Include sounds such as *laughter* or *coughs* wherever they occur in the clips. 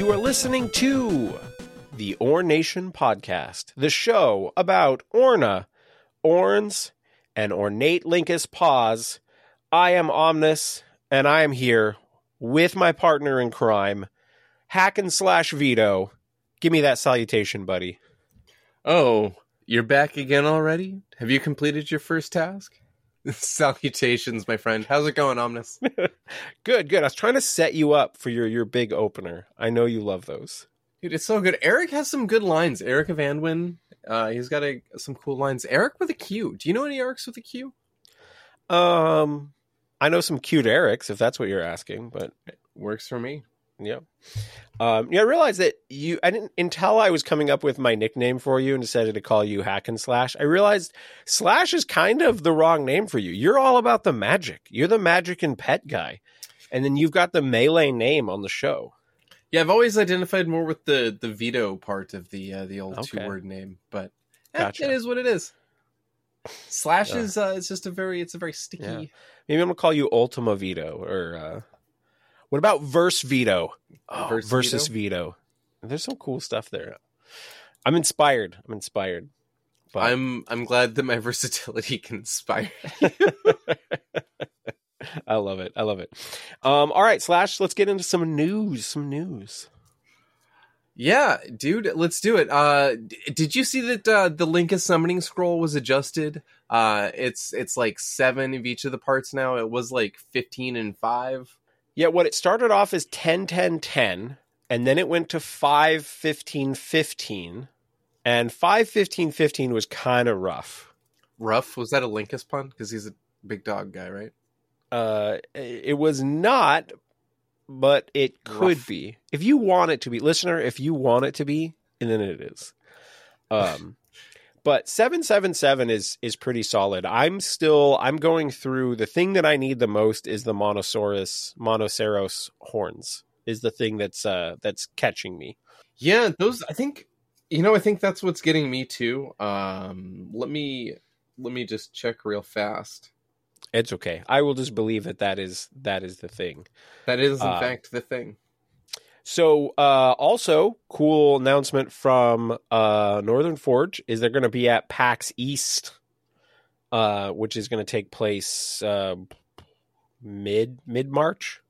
You are listening to the Or Nation podcast, the show about Orna, Orns, and ornate Lyncus paws. I am Omnis, and I am here with my partner in crime, Hack and Slash Vito. Give me that salutation, buddy. Oh, you're back again already? Have you completed your first task? *laughs* Salutations, my friend. How's it going, Omnis? *laughs* good, good. I was trying to set you up for your your big opener. I know you love those. Dude, it's so good. Eric has some good lines. Eric of Anduin, uh, he's got a, some cool lines. Eric with a Q. Do you know any Erics with a Q? Um, I know some cute Erics, if that's what you're asking, but Works for me. Yeah. Um, yeah, I realized that you. I didn't until I was coming up with my nickname for you and decided to call you Hack and Slash. I realized Slash is kind of the wrong name for you. You're all about the magic. You're the magic and pet guy, and then you've got the melee name on the show. Yeah, I've always identified more with the the veto part of the uh, the old Okay. two word name, but eh, Gotcha. it is what it is. Slash Yeah. is uh, it's just a very it's a very sticky. Yeah. Maybe I'm gonna call you Ultima Vito or uh, what about Verse Veto? Oh, Verse versus veto? There's some cool stuff there. I'm inspired. I'm inspired. But I'm I'm glad that my *laughs* versatility can inspire. *laughs* I love it. I love it. Um, all right, Slash, let's get into some news. Some news. Yeah, dude, let's do it. Uh, d- did you see that uh, the Lyncus summoning scroll was adjusted? Uh, it's it's like seven of each of the parts now. It was like fifteen and five. Yeah, what it started off as 10 10 10, and then it went to 5 15 15. And 5 15 15 was kind of rough. Rough was that a Lyncus pun? Because he's a big dog guy, right? Uh, it was not, but it could Rough. be. If you want it to be, listener, if you want it to be, and then it is. Um, but seven seven seven is is pretty solid. I'm still I'm going through the thing that I need the most is the Monosaurus Monoceros horns is the thing that's uh that's catching me. Yeah, those. I think you know. I think that's what's getting me too. Um, let me let me just check real fast. It's okay. I will just believe that that is that is the thing. That is in Uh, fact the thing. So, uh, also cool announcement from uh, Northern Forge is they're going to be at PAX East, uh, which is going to take place uh, mid mid March.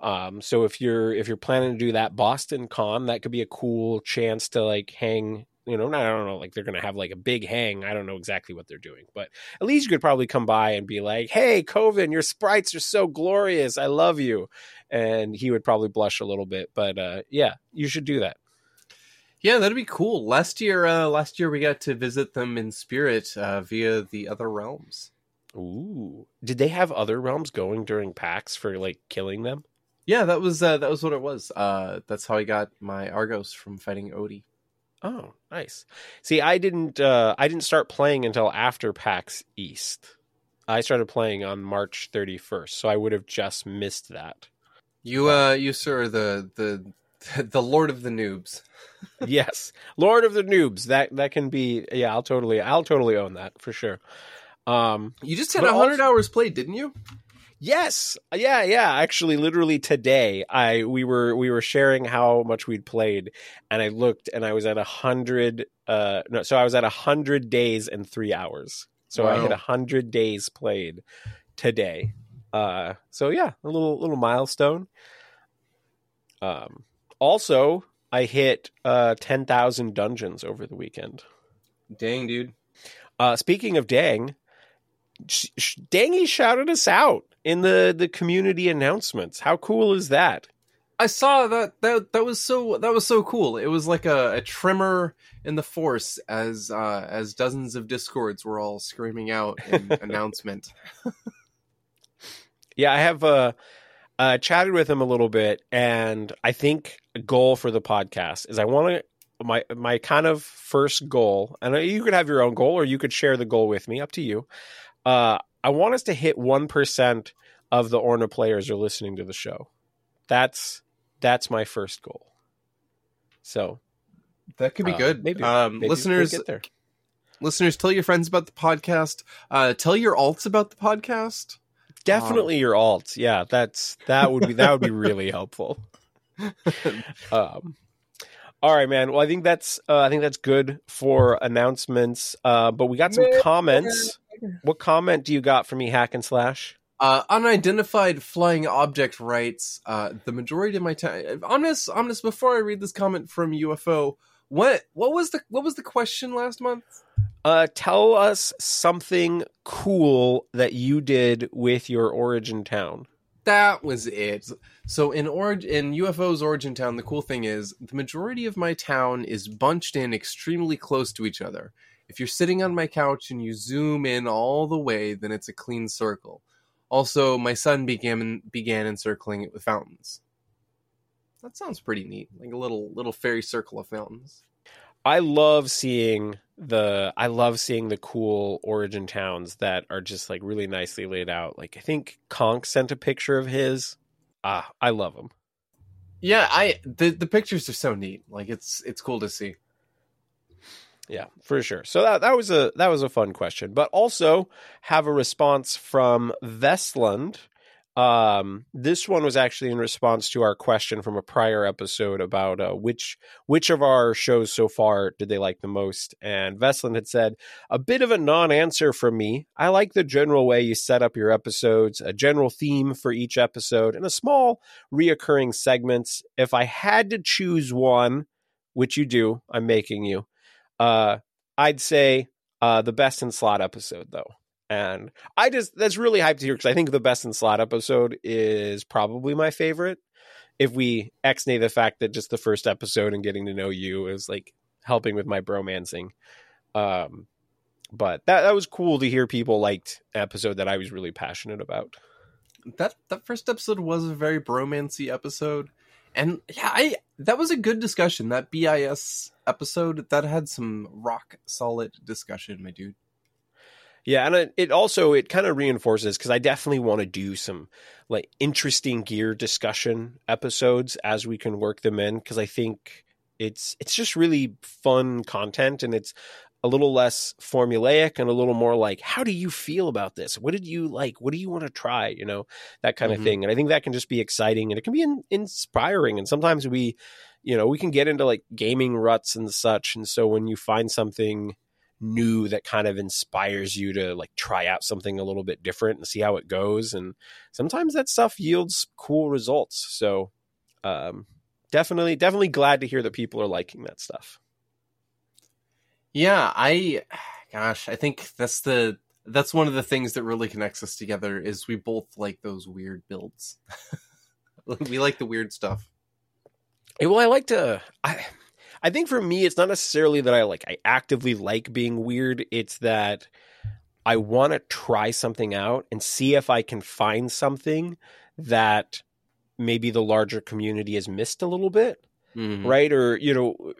Um, so if you're if you're planning to do that Boston Con, that could be a cool chance to like hang. You know, I don't know, like they're going to have like a big hang. I don't know exactly what they're doing, but at least you could probably come by and be like, "Hey, Coven, your sprites are so glorious. I love you." and he would probably blush a little bit. But uh, yeah, you should do that. Yeah, that'd be cool. Last year, uh, last year we got to visit them in spirit uh, via the other realms. Ooh, did they have other realms going during PAX for like killing them? Yeah, that was uh, that was what it was. Uh, that's how I got my Argos from fighting Odie. Oh, nice. See, I didn't. Uh, I didn't start playing until after PAX East. I started playing on March 31st, so I would have just missed that. You, uh, you sir, the the *laughs* the Lord of the Noobs. *laughs* yes, Lord of the Noobs. That that can be. Yeah, I'll totally. I'll totally own that for sure. Um, You just had a hundred also- hours played, didn't you? Yes. Yeah, yeah. Actually, literally today, I we were we were sharing how much we'd played, and I looked, and I was at a hundred. Uh, no, so I was at a hundred days and three hours. So I Wow. hit a hundred days played today. Uh, so yeah, a little little milestone. Um, also, I hit uh ten thousand dungeons over the weekend. Dang, dude. Uh, speaking of Dang, sh- sh- Dangy shouted us out in the the community announcements. How cool is that? I saw that that that was so that was so cool. It was like a, a tremor in the force as uh, as dozens of discords were all screaming out an *laughs* announcement. Yeah, I have uh, uh, chatted with him a little bit, and I think a goal for the podcast is I want to my my kind of first goal, and you could have your own goal, or you could share the goal with me. Up to you. Uh, I want us to hit one percent of the Orna players are listening to the show. That's that's my first goal. So That could be uh, good. Maybe, um, maybe we'll listeners, get there. listeners, tell your friends about the podcast. Uh, tell your alts about the podcast. Definitely your alts. Yeah, that's that would be that would be really helpful. *laughs* um, all right, man. Well, I think that's uh, I think that's good for announcements. Uh, but we got some comments. *sighs* What comment do you got for me, hack and slash? Uh, unidentified flying object writes, uh, the majority of my time. Honest, honest. Before I read this comment from UFO, what what was the what was the question last month? Uh, tell us something cool that you did with your origin town. That was it. So in orig- in UFO's origin town, the cool thing is the majority of my town is bunched in extremely close to each other. If you're sitting on my couch and you zoom in all the way, then it's a clean circle. Also, my son began began encircling it with fountains. That sounds pretty neat, like a little little fairy circle of fountains. I love seeing the I love seeing the cool origin towns that are just like really nicely laid out. Like I think Conk sent a picture of his. Ah, I love them. Yeah, I the the pictures are so neat. Like it's it's cool to see. Yeah, for sure. So that that was a that was a fun question, but also have a response from Vestland um, this one was actually in response to our question from a prior episode about uh, which which of our shows so far did they like the most. And Veslin had said a bit of a non-answer from me. I like the general way you set up your episodes, a general theme for each episode, and a small reoccurring segments. If I had to choose one, which you do, I'm making you. Uh, I'd say uh, the best in slot episode though. And I just that's really hyped to hear because I think the best in slot episode is probably my favorite. If we exnay the fact that just the first episode and getting to know you is like helping with my bromancing. Um, but that that was cool to hear people liked episode that I was really passionate about. That that first episode was a very bromancy episode. And yeah, I that was a good discussion. That BIS episode that had some rock solid discussion, my dude. Yeah, and it, also it kind of reinforces because I definitely want to do some like interesting gear discussion episodes as we can work them in because I think it's it's just really fun content and it's a little less formulaic and a little more like how do you feel about this? What did you like? What do you want to try? you know that kind mm-hmm. of thing. And i think that can just be exciting and it can be in, inspiring. And sometimes we you know we can get into like gaming ruts and such and so when you find something new that kind of inspires you to like try out something a little bit different and see how it goes and sometimes that stuff yields cool results. So um, definitely definitely glad to hear that people are liking that stuff. Yeah i gosh i think that's the that's one of the things that really connects us together is we both like those weird builds. *laughs* We like the weird stuff well i like to i I think for me, it's not necessarily that I like I actively like being weird. It's that I want to try something out and see if I can find something that maybe the larger community has missed a little bit, mm-hmm. right? Or you know,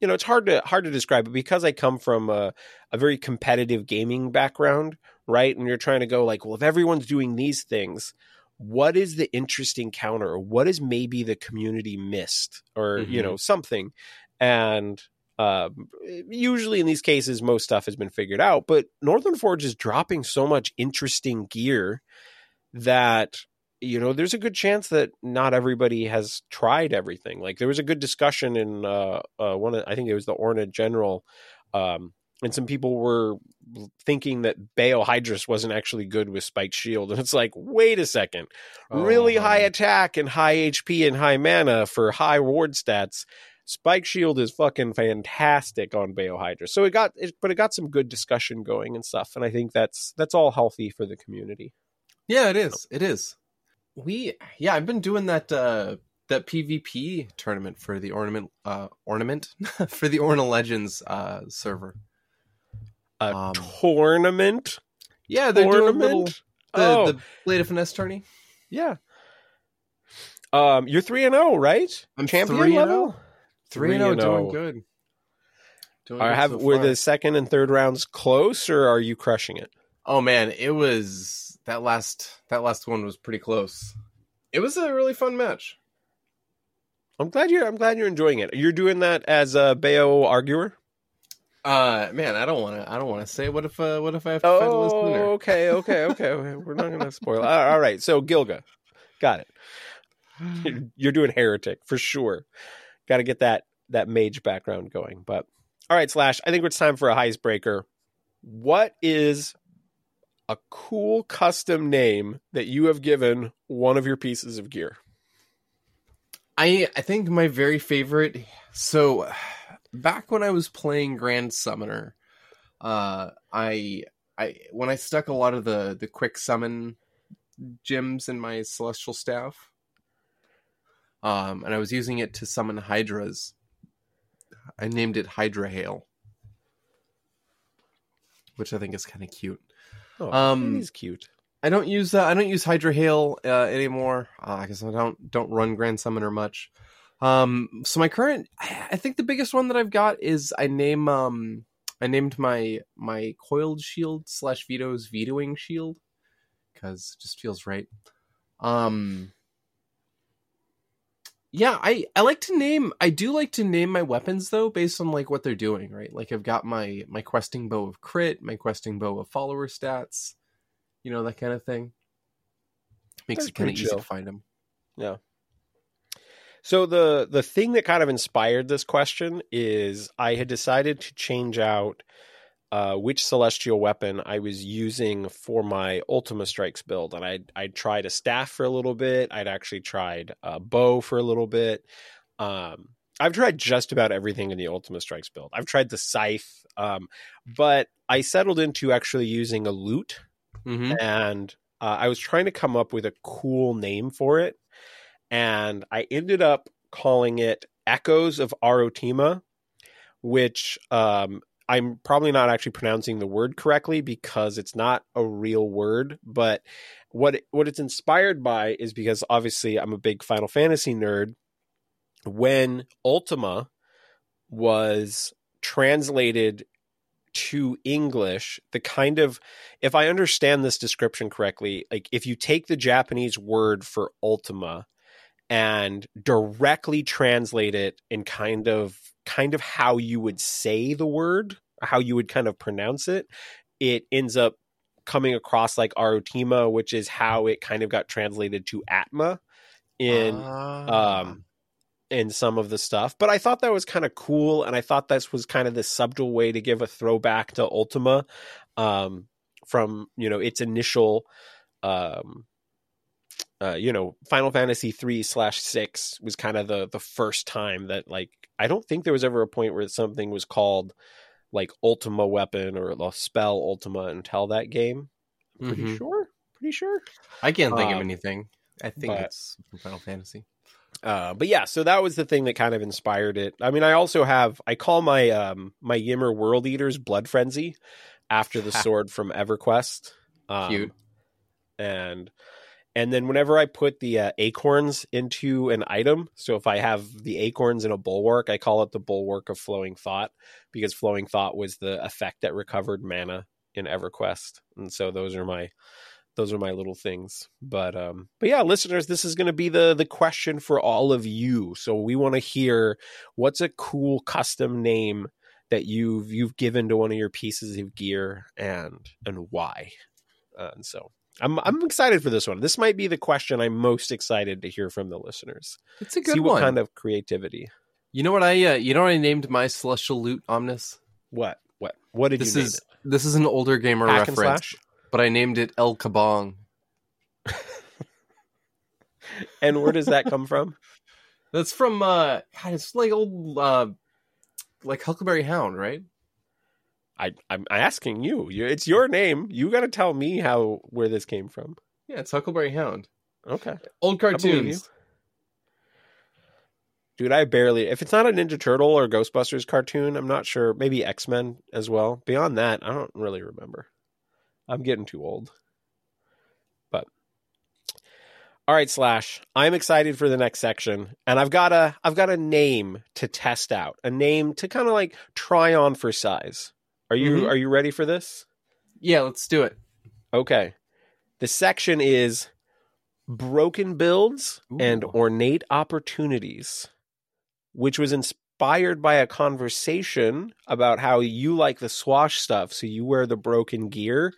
you know, it's hard to hard to describe, but because I come from a, a very competitive gaming background, right? And you're trying to go like, well, if everyone's doing these things, what is the interesting counter or what is maybe the community missed or mm-hmm. you know something and um, usually in these cases most stuff has been figured out but northern forge is dropping so much interesting gear that you know there's a good chance that not everybody has tried everything like there was a good discussion in uh, uh one of, i think it was the orna general um and some people were thinking that Bayohydrus wasn't actually good with Spiked Shield. *laughs* And it's like, wait a second. Oh, really high attack and high HP and high mana for high ward stats. Spike Shield is fucking fantastic on Bayohydrus. So it got it, but it got some good discussion going and stuff. And I think that's that's all healthy for the community. Yeah, it is. It is. We yeah, I've been doing that uh that PvP tournament for the ornament uh ornament *laughs* for the Orna Legends uh server a um, tournament. Yeah, they're tournament? doing little, the, oh. the Blade of Finesse tourney. Yeah. Um, you're three and zero, oh, right? I'm champion three level. Three and zero, doing good. Doing are, have so were the second and third rounds close, or are you crushing it? Oh man, it was that last that last one was pretty close. It was a really fun match. I'm glad you're I'm glad you're enjoying it. You're doing that as a Bayo arguer. Uh, man, I don't want to. I don't want to say. What if? Uh, what if I have to oh, a listener? Okay, okay, okay, okay. *laughs* We're not to spoil. all right. So Gilga, got it. *sighs* You're doing heretic for sure. Got to get that that mage background going. But all right, slash. I think it's time for a icebreaker. What is a cool custom name that you have given one of your pieces of gear? I I think my very favorite. So back when I was playing Grand Summoner, uh, I I when I stuck a lot of the the quick summon gems in my celestial staff, um, and I was using it to summon hydras. I named it Hydra Hail, which I think is kind of cute. Oh, Um, he's cute. I don't use uh, I don't use Hydra Hail uh, anymore because I don't don't run Grand Summoner much. Um, so my current, I think the biggest one that I've got is I name um I named my my coiled shield slash Vito's vetoing shield because it just feels right. Um, yeah, I I like to name I do like to name my weapons though based on like what they're doing right. Like I've got my my questing bow of crit, my questing bow of follower stats you know that kind of thing makes That's it kind of easy to find them So the the thing that kind of inspired this question is I had decided to change out uh, which celestial weapon I was using for my Ultima Strikes build, and I I tried a staff for a little bit. I'd actually tried a bow for a little bit. Um, I've tried just about everything in the Ultima Strikes build. I've tried the scythe, um, but I settled into actually using a lute mm-hmm. and uh, I was trying to come up with a cool name for it, and I ended up calling it Echoes of Arotima, which um, I'm probably not actually pronouncing the word correctly because it's not a real word. But what it, what it's inspired by is because obviously I'm a big Final Fantasy nerd. When Ultima was translated to English, the kind of, if I understand this description correctly, like if you take the Japanese word for Ultima and directly translate it in kind of, kind of how you would say the word, how you would kind of pronounce it, it ends up coming across like Arotima, which is how it kind of got translated to Atma in Ah. um in some of the stuff but i thought that was kind of cool and i thought this was kind of the subtle way to give a throwback to ultima um from you know its initial um uh you know final fantasy 3 slash 6 was kind of the the first time that like i don't think there was ever a point where something was called like ultima weapon or the spell ultima until that game pretty Mhm. sure pretty sure I can't think of um, anything. I think but- it's from Final Fantasy. Uh, but yeah, so that was the thing that kind of inspired it. I mean, I also have I call my um my Yimmer World Eaters Blood Frenzy after the *laughs* sword from EverQuest. Um, Cute. And and then whenever I put the uh, acorns into an item, so if I have the acorns in a bulwark, I call it the bulwark of flowing thought because flowing thought was the effect that recovered mana in EverQuest, and so those are my those are my little things. But um but yeah listeners this is going to be the the question for all of you. So we want to hear what's a cool custom name that you've you've given to one of your pieces of gear and and why? Uh, and so I'm I'm excited for this one. This might be the question I'm most excited to hear from the listeners. It's a good See what one. kind of creativity. You know what I? Uh, you know what I named my celestial loot Omnis. What what what did This you name is this is an older gamer it? Hack and reference, slash. but I named it El Kabong. *laughs* And where does that come from? *laughs* That's from uh, God, it's like old uh, like Huckleberry Hound, right? I I'm asking you. you it's your name. You got to tell me how where this came from. Yeah, it's Huckleberry Hound. Okay. Old cartoons. Dude, I barely. If it's not a Ninja Turtle or Ghostbusters cartoon, I'm not sure. Maybe X Men as well. Beyond that, I don't really remember. I'm getting too old. But all right, Slash. I'm excited for the next section, and I've got a I've got a name to test out, a name to kind of like try on for size. Are you Mhm. are you ready for this? Yeah, let's do it. Okay. The section is broken builds and ornate opportunities, which was inspired by a conversation about how you like the swash stuff, so you wear the broken gear.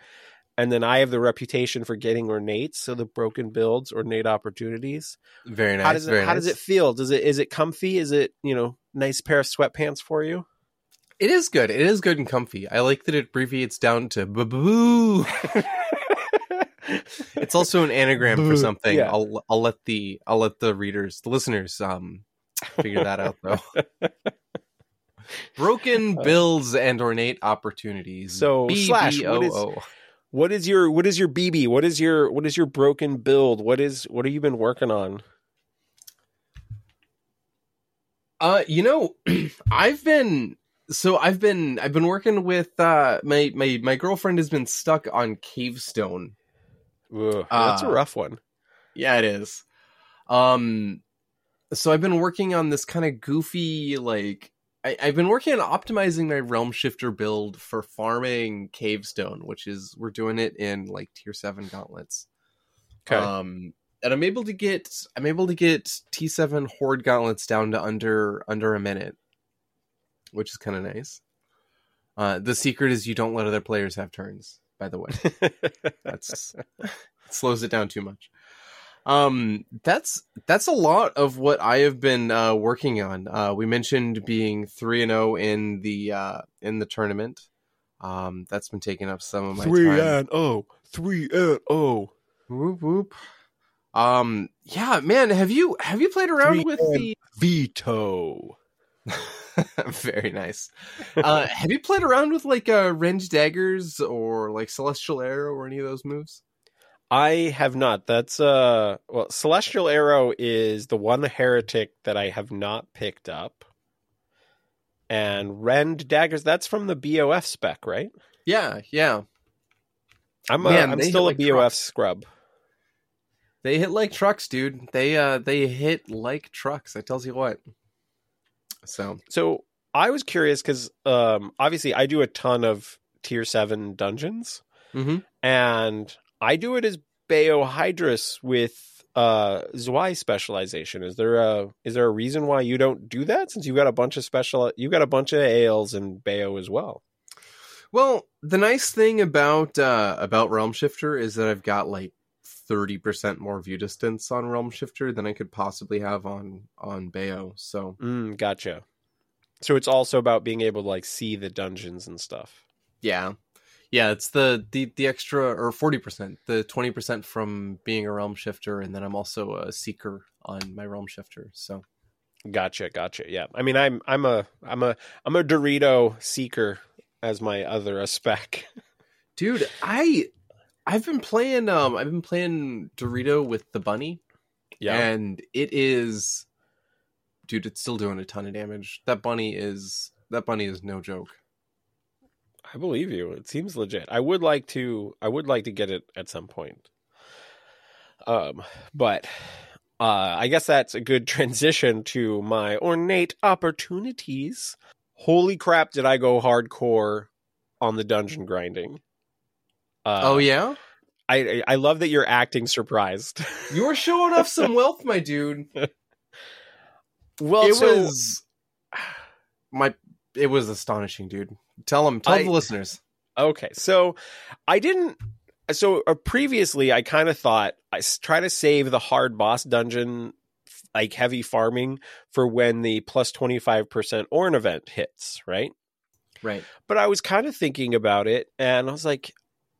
and then I have the reputation for getting ornates, so the broken builds, ornate opportunities. Very nice. how does it how nice. does it feel? Does it is it comfy? Is it you know nice pair of sweatpants for you? It is good. It is good and comfy. I like that it abbreviates down to boo. *laughs* it's also an anagram for something. Yeah. I'll I'll let the I'll let the readers, the listeners, um, figure that out though. *laughs* Broken builds and ornate opportunities. So, Slash, what is, what is your what is your BB? What is your what is your broken build? What is what have you been working on? Uh, you know, *clears throat* I've been so I've been I've been working with uh my my my girlfriend has been stuck on Cavestone. Ugh, that's a Uh, rough one. Yeah, it is. Um, so I've been working on this kind of goofy like I, I've been working on optimizing my realm shifter build for farming Cavestone, which is we're doing it in like tier seven gauntlets. Okay. Um, and I'm able to get I'm able to get T7 horde gauntlets down to under under a minute, which is kind of nice. Uh, the secret is you don't let other players have turns. By the way, *laughs* that's it slows it down too much. Um, that's that's a lot of what I have been uh, working on. Uh, we mentioned being three and zero in the uh, in the tournament. Um, that's been taking up some of my three time. and oh, three and oh. Whoop whoop. Um, yeah, man, have you have you played around Three with the? Veto. *laughs* *laughs* Very nice. Uh, *laughs* have you played around with like uh, ranged daggers or like celestial arrow or any of those moves? I have not. That's uh well, Celestial Arrow is the one heretic that I have not picked up. And Rend Daggers, that's from the BOF spec, right? Yeah, yeah. I'm a, Man, I'm still a BOF trucks. scrub. They hit like trucks, dude. They uh they hit like trucks. I tells you what. So So I was curious because um obviously I do a ton of tier seven dungeons. Mhm. And I do it as Bayo Hydrus with uh Zwei specialization. Is there a is there a reason why you don't do that since you've got a bunch of special you've got a bunch of ales and Bayo as well? Well, the nice thing about uh about Realm Shifter is that I've got like 30% more view distance on Realm Shifter than I could possibly have on on Bayo. So, Mm, gotcha. So it's also about being able to like see the dungeons and stuff. yeah. Yeah, it's the the the extra or 40%, the 20% from being a Realm Shifter and then I'm also a seeker on my Realm Shifter. So, Gotcha, gotcha. Yeah. I mean I'm I'm a I'm a I'm a Dorito seeker as my other uh, spec. *laughs* dude, I I've been playing um I've been playing Dorito with the bunny Yeah. and it is dude it's still doing a ton of damage that bunny is that bunny is no joke I believe you. It seems legit. I would like to I would like to get it at some point. Um but uh I guess that's a good *laughs* transition to my ornate opportunities. Holy crap did I go hardcore on the dungeon grinding. Uh, oh yeah I I I love that you're acting surprised. you're showing off some *laughs* wealth my dude well, it so was *sighs* my it was astonishing dude tell them tell I- the listeners Okay, so I didn't. So uh, previously, I kind of thought I try to save the hard boss dungeon, like heavy farming, for when the plus twenty five percent Orn event hits, right? right But I was kind of thinking about it, and I was like,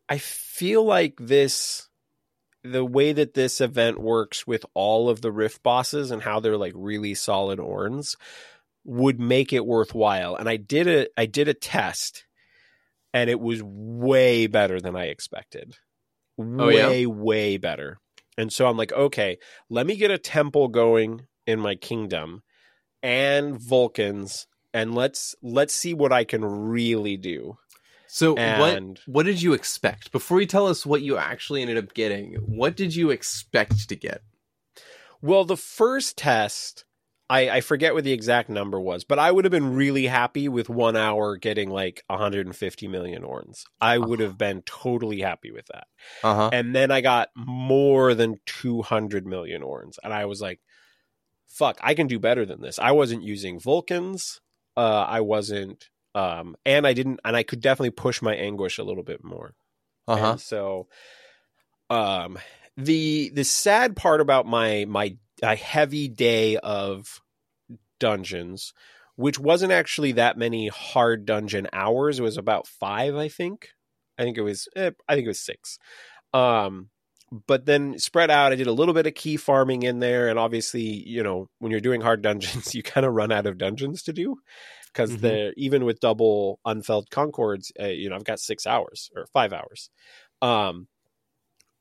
I feel like this, the way that this event works with all of the Rift bosses and how they're like really solid Orns, would make it worthwhile. And I did a I did a test, and it was way better than I expected. Oh, yeah? Way way better. And so I'm like, okay, let me get a temple going in my kingdom and Vulcans and let's let's see what I can really do. So what And what did you expect before you tell us what you actually ended up getting what did you expect to get well, the first test, I, I forget what the exact number was, but I would have been really happy with one hour getting like 150 million orns. I would have been totally happy with that. uh-huh And then I got more than 200 million orns, and I was like, "Fuck, I can do better than this." I wasn't using Vulcans. Uh, I wasn't, um, and I didn't, and I could definitely push my anguish a little bit more. Uh-huh. And so, um, the the sad part about my my a heavy day of dungeons, which wasn't actually that many hard dungeon hours. It was about five, I think. I think it was. Eh, I think it was six. Um, but then spread out. I did a little bit of key farming in there, and obviously, you know, when you're doing hard *laughs* dungeons, you kind of run out of dungeons to do because Mhm. the even with double unfelled concords, uh, you know, I've got six hours or five hours. Um,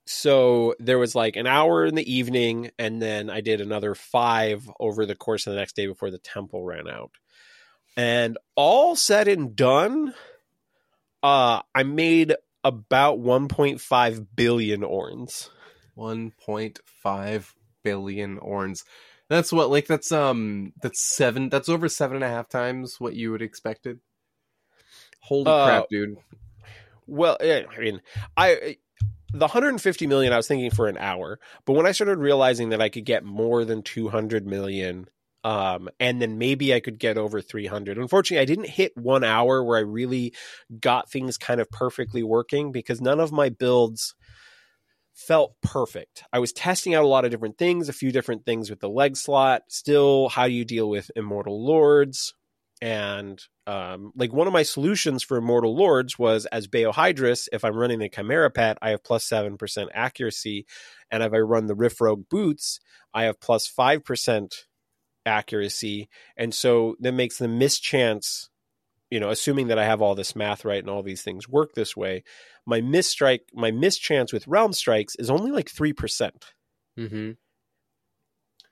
so there was like an hour in the evening, and then I did another five over the course of the next day before the temple ran out. And all said and done, uh, I made about 1.5 billion orns. 1.5 billion orns. That's what like that's um that's seven that's over seven and a half times what you would expected. Holy Uh, crap, dude. Well, I mean, I the 150 million I was thinking for an hour, but when I started realizing that I could get more than 200 million um and then maybe I could get over 300. Unfortunately, I didn't hit 1 hour where I really got things kind of perfectly working because none of my builds felt perfect. I was testing out a lot of different things, a few different things with the leg slot. Still, how do you deal with immortal lords? And um, like one of my solutions for immortal lords was as Bayohydrus, if I'm running the Chimera Pet, I have plus plus seven percent accuracy, and if I run the Riff Rogue boots, I have plus plus five percent accuracy, and so that makes the mischance. You know, assuming that I have all this math right and all these things work this way, my misstrike, my mischance with realm strikes is only like three percent, Mm-hmm.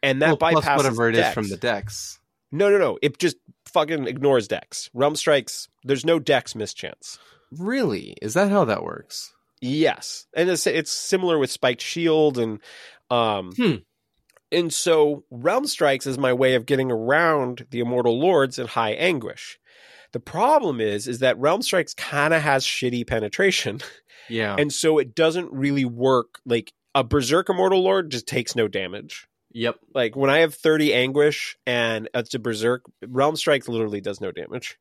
and that well, plus bypasses whatever it is Dex. from the decks. No, no, no. It just fucking ignores decks. Realm strikes. There's no Dex mischance. Really? Is that how that works? Yes, and it's it's similar with spiked shield and um Hmm. and so realm strikes is my way of getting around the immortal lords in high anguish. The problem is is that realm strikes kind of has shitty penetration Yeah. and so it doesn't really work like a berserk immortal lord just takes no damage. yep. Like when I have 30 anguish and it's a berserk, realm strike literally does no damage.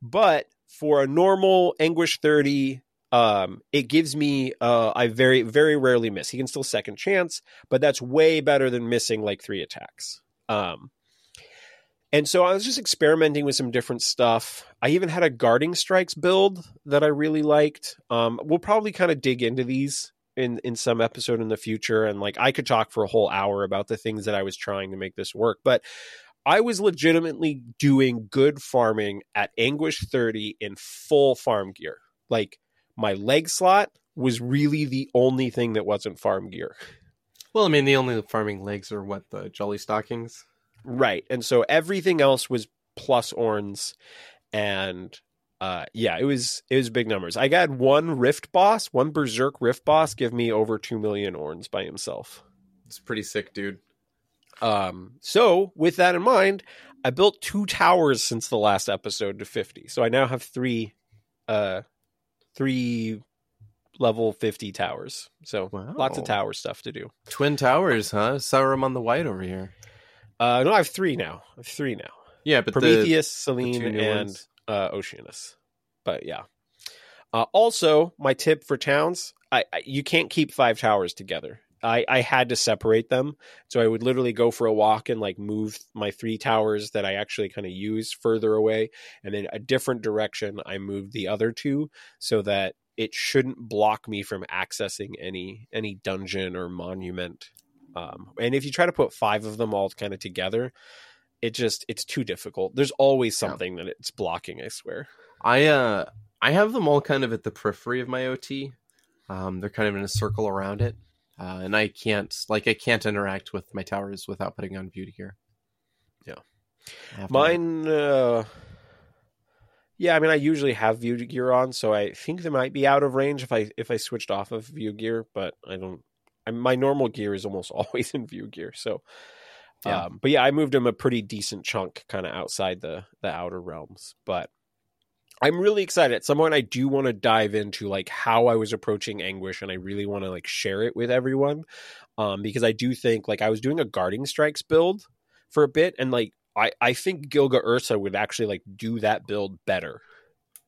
But for a normal anguish 30, um, it gives me uh I very very rarely miss. He can still second chance, but that's way better than missing like three attacks. Um and so I was just experimenting with some different stuff. I even had a guarding strikes build that I really liked. Um, we'll probably kind of dig into these in in some episode in the future, and like I could talk for a whole hour about the things that I was trying to make this work. But I was legitimately doing good farming at Anguish 30 in full farm gear. Like my leg slot was really the only thing that wasn't farm gear. Well, I mean, the only farming legs are what the Jolly Stockings. Right. And so everything else was plus orns and uh yeah, it was it was big numbers. I got one rift boss, one berserk rift boss give me over 2 million orns by himself. It's pretty sick, dude. Um so with that in mind, I built two towers since the last episode to 50. So I now have 3 uh 3 level 50 towers. So Wow. lots of tower stuff to do. Twin Towers, huh? Sauron on the White over here. Uh no, I have 3 now. I have 3 now. Yeah, but Prometheus, the Selene, and uh, Oceanus. But yeah. Uh, also, my tip for towns: I, I you can't keep five towers together. I, I had to separate them, so I would literally go for a walk and like move my three towers that I actually kind of use further away, and then a different direction. I moved the other two so that it shouldn't block me from accessing any any dungeon or monument. Um, and if you try to put five of them all kind of together, it just it's too difficult. There's always Yeah. something that it's blocking. I swear. I uh I have them all kind of at the periphery of my OT. Um, they're kind of in a circle around it, uh, and I can't like I can't interact with my towers without putting on beauty gear. Yeah. I have to- Mine, uh, yeah, I mean, I usually have view gear on, so I think they might be out of range if I if I switched off of view gear, but I don't. I, my normal gear is almost *laughs* always in view gear, so. Yeah. Um, but yeah, I moved him a pretty decent chunk, kind of outside the the outer realms. But I'm really excited. At some point, I do want to dive into like how I was approaching anguish, and I really want to like share it with everyone, um, because I do think like I was doing a guarding strikes build for a bit, and like I I think Gilga Ursa would actually like do that build better.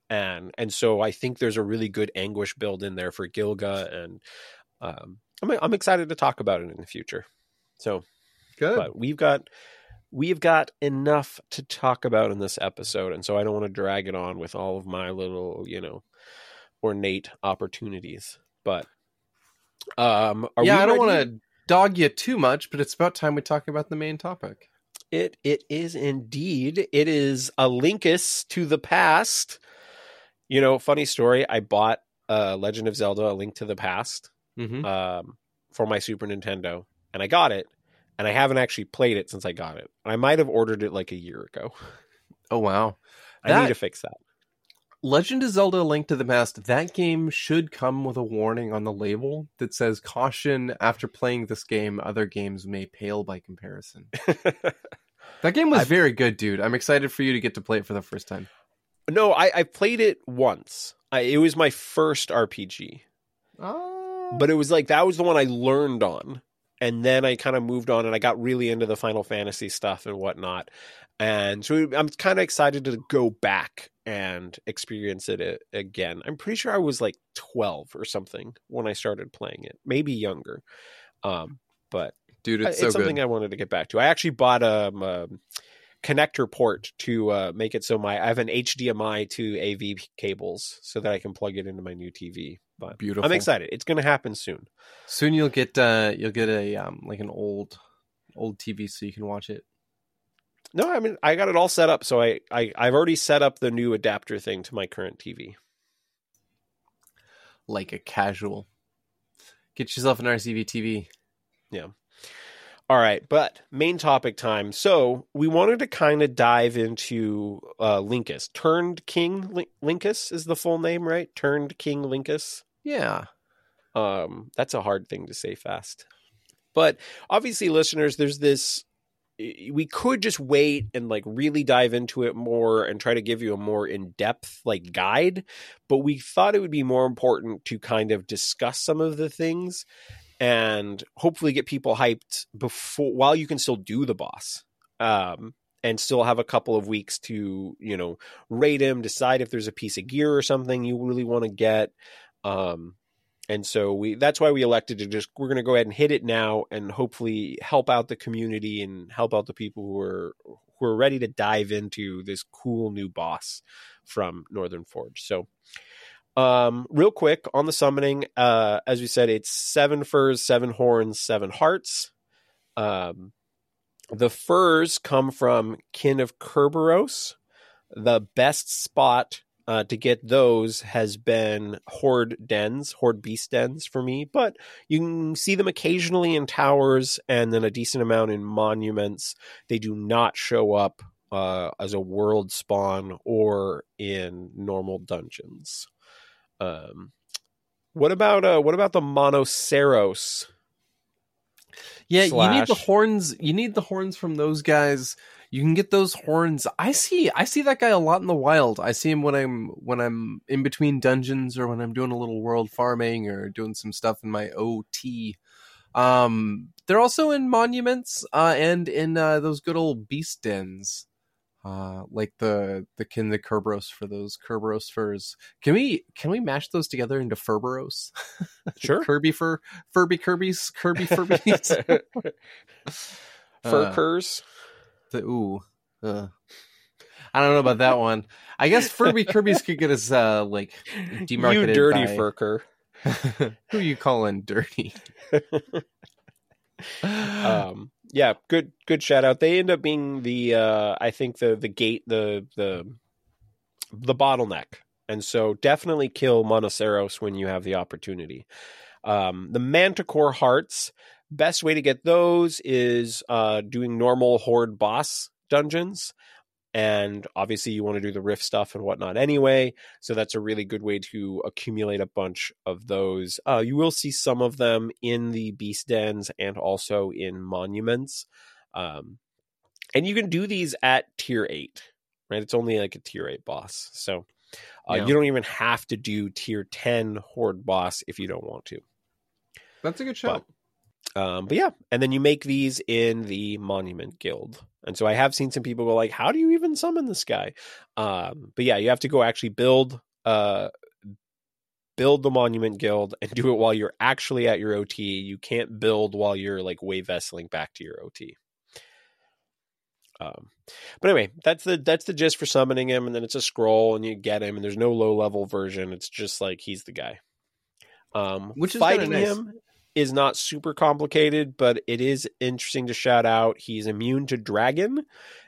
and and so I think there's a really good anguish build in there for Gilga, and um, I'm I'm excited to talk about it in the future. So Good. but we've got we've got enough to talk about in this episode and so i don't want to drag it on with all of my little you know ornate opportunities but um are yeah, we I don't want to dog you too much, but it's about time we talk about the main topic. it it is indeed it is a lyncus to the past you know funny story i bought uh legend of zelda a link to the past Mm-hmm. um for my super nintendo and i got it and i haven't actually played it since i got it i might have ordered it like a year ago oh wow, *laughs* i That- need to fix that Legend of Zelda: Link to the Past. That game should come with a warning on the label that says "Caution: After playing this game, other games may pale by comparison." *laughs* That game was I've- very good, dude. I'm excited for you to get to play it for the first time. No, I, I played it once. I, it was my first RPG, Oh, but it was like that was the one I learned on, and then I kind of moved on, and I got really into the Final Fantasy stuff and whatnot. And so I'm kind of excited to go back and experience it again. I'm pretty sure I was like 12 or something when I started playing it, maybe younger. Um, but dude, I- it's it's, so something good. I wanted to get back to. I actually bought um, a connector port to uh, make it so my I have an HDMI to AV cables so that I can plug it into my new TV. But Beautiful. I'm excited. It's going to happen soon. Soon you'll get uh you'll get a um like an old old TV so you can watch it. No, I mean I got it all set up, so I, I I've already set up the new adapter thing to my current TV. like a casual. Get yourself an RCV TV. Yeah. All right, but main topic time. So we wanted to kind of dive into uh, Lyncus. Turned King Lin- Lyncus is the full name, right? Turned King Lyncus. Yeah. Um, that's a hard thing to say fast. But obviously, listeners, there's this. We could just wait and like really dive into it more and try to give you a more in depth like guide. But we thought it would be more important to kind of discuss some of the things and hopefully get people hyped before while you can still do the boss. Um, and still have a couple of weeks to you know rate him, decide if there's a piece of gear or something you really want to get. Um, and so we that's why we elected to just we're going to go ahead and hit it now and hopefully help out the community and help out the people who are who are ready to dive into this cool new boss from Northern Forge. So um real quick on the summoning uh as we said it's seven furs, seven horns, seven hearts. Um the furs come from Kin of Kerberos. The best spot uh, to get those has been horde dens, horde beast dens for me, but you can see them occasionally in towers and then a decent amount in monuments. They do not show up uh, as a world spawn or in normal dungeons. Um, what about uh, what about the Monoceros? Yeah, you need the horns. You need the horns from those guys. You can get those horns. I see. I see that guy a lot in the wild. I see him when I'm when I'm in between dungeons or when I'm doing a little world farming or doing some stuff in my OT. Um, they're also in monuments uh, and in uh, those good old beast dens, uh, like the the kin the Kerberos for those Kerberos furs. Can we can we mash those together into Furberos? *laughs* Sure. Kirby fur, Furby Kirby's, Kirby Furbies. *laughs* Fur Uh, curs. The ooh. Uh, I don't know about that one. I guess Furby Kirby's could get us uh like *laughs* You demarketed dirty by- fur cur. *laughs* Who you calling dirty? *laughs* um yeah good good shout out they end up being the uh i think the the gate the the the bottleneck and so definitely kill monoceros when you have the opportunity um the manticore hearts best way to get those is uh doing normal horde boss dungeons. And obviously you want to do the rift stuff and whatnot anyway so that's a really good way to accumulate a bunch of those. Uh, you will see some of them in the beast dens and also in monuments. Um, and you can do these at tier 8 right? It's only like a tier 8 boss. So uh, Yeah. you don't even have to do tier 10 horde boss if you don't want to. That's a good shout. Um, but yeah and then you make these in the monument guild And so I have seen some people go like, "How do you even summon this guy?" Um, but yeah, you have to go actually build uh build the monument guild and do it while you're actually at your OT. You can't build while you're like wave vesseling back to your OT. Um, but anyway, that's the that's the gist for summoning him, and then it's a scroll, and you get him, and there's no low level version. It's just like he's the guy. Um, Which is fighting nice. him is not super complicated, but it is interesting to shout out. He's immune to dragon,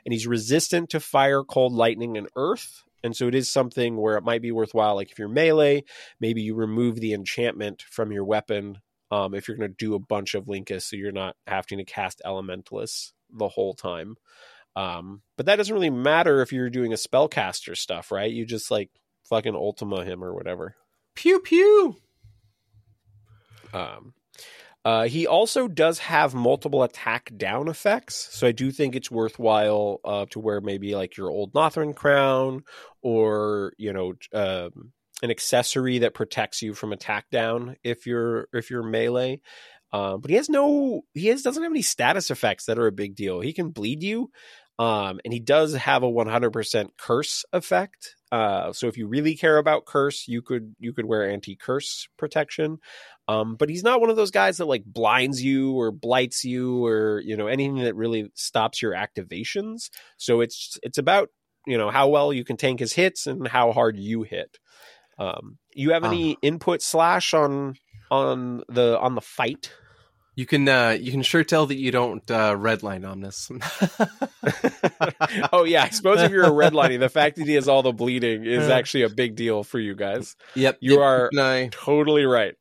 and he's resistant to fire, cold, lightning, and earth. And so it is something where it might be worthwhile. Like if you're melee, maybe you remove the enchantment from your weapon. Um, if you're going to do a bunch of Lyncus, so you're not having to cast Elementalists the whole time. Um, but that doesn't really matter if you're doing a spellcaster stuff, right? You just like fucking Ultima him or whatever. Pew pew. Um, uh, he also does have multiple attack down effects, so I do think it's worthwhile uh, to wear maybe like your old Nothran crown or you know um, an accessory that protects you from attack down if you're if you're melee. Um, but he has no he has doesn't have any status effects that are a big deal. He can bleed you, um, and he does have a 100% curse effect. Uh, so if you really care about curse, you could you could wear anti curse protection. Um, but he's not one of those guys that like blinds you or blights you or you know anything that really stops your activations. So it's it's about you know how well you can tank his hits and how hard you hit. Um, you have any input slash on on the on the fight? You can uh you can sure tell that you don't uh redline Omnis. *laughs* oh yeah, I suppose if you're a redlining, the fact that he has all the bleeding is actually a big deal for you guys. yep, You yep, are- eye, Totally right.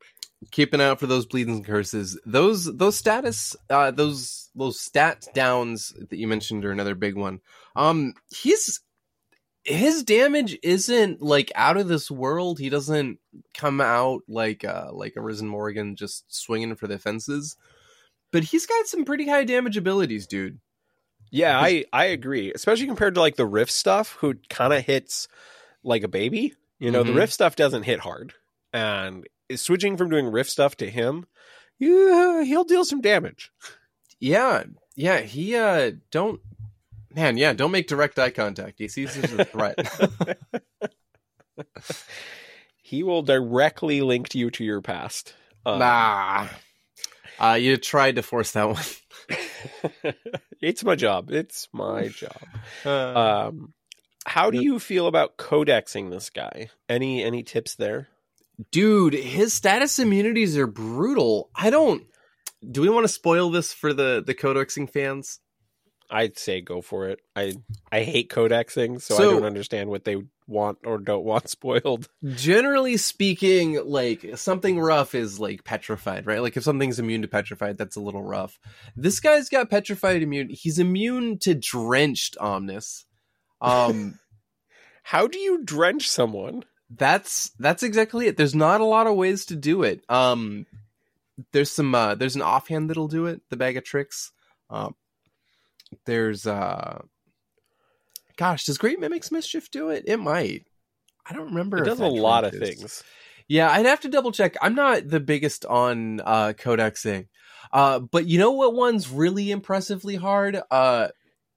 Keep an eye out for those bleedings and curses. Those those status uh those those stat downs that you mentioned are another big one. Um he's his damage isn't like out of this world. He doesn't come out like uh like a Risen Morgan just swinging for the fences. But he's got some pretty high damage abilities, dude. Yeah, I I agree, especially compared to like the rift stuff, who kind of hits like a baby. You know, Mhm. the rift stuff doesn't hit hard, and switching from doing riff stuff to him, yeah, he'll deal some damage. Yeah, yeah, he uh don't man, yeah, don't make direct eye contact. He sees this as a threat. *laughs* He will directly link you to your past. Um, nah. Uh you tried to force that one. *laughs* it's my job. It's my job. Uh, Um, how do you feel about codexing this guy? Any any tips there? Dude, his status immunities are brutal. I don't do we want to spoil this for the the codexing fans? I'd say go for it. I I hate codexing, so, I don't understand what they want or don't want *laughs* spoiled. Generally speaking, like something rough is like petrified, right? Like if something's immune to petrified, that's a little rough. This guy's got petrified immune. He's immune to drenched omnis. Um *laughs* How do you drench someone? That's that's exactly it. There's not a lot of ways to do it. Um there's some uh there's an offhand that'll do it, the bag of tricks. Um there's uh gosh, does Great Mimics Mischief do it? It might. I don't remember. It does a lot of drenches. things. Yeah, I'd have to double check. I'm not the biggest on uh codexing. Uh but you know what one's really impressively hard? Uh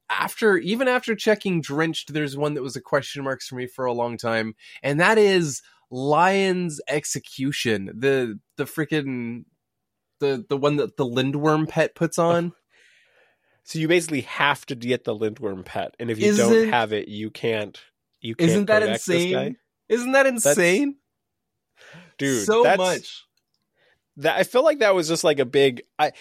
after even after checking drenched, there's one that was a question marks for me for a long time, and that is Lion's execution. The the freaking the the one that the Lindworm pet puts on. So you basically have to get the lindworm pet, and if you Isn't- don't have it, you can't. You can't Isn't that codex this guy. insane? Isn't that insane? dude? so that's, much. That I feel like that was just like a big. I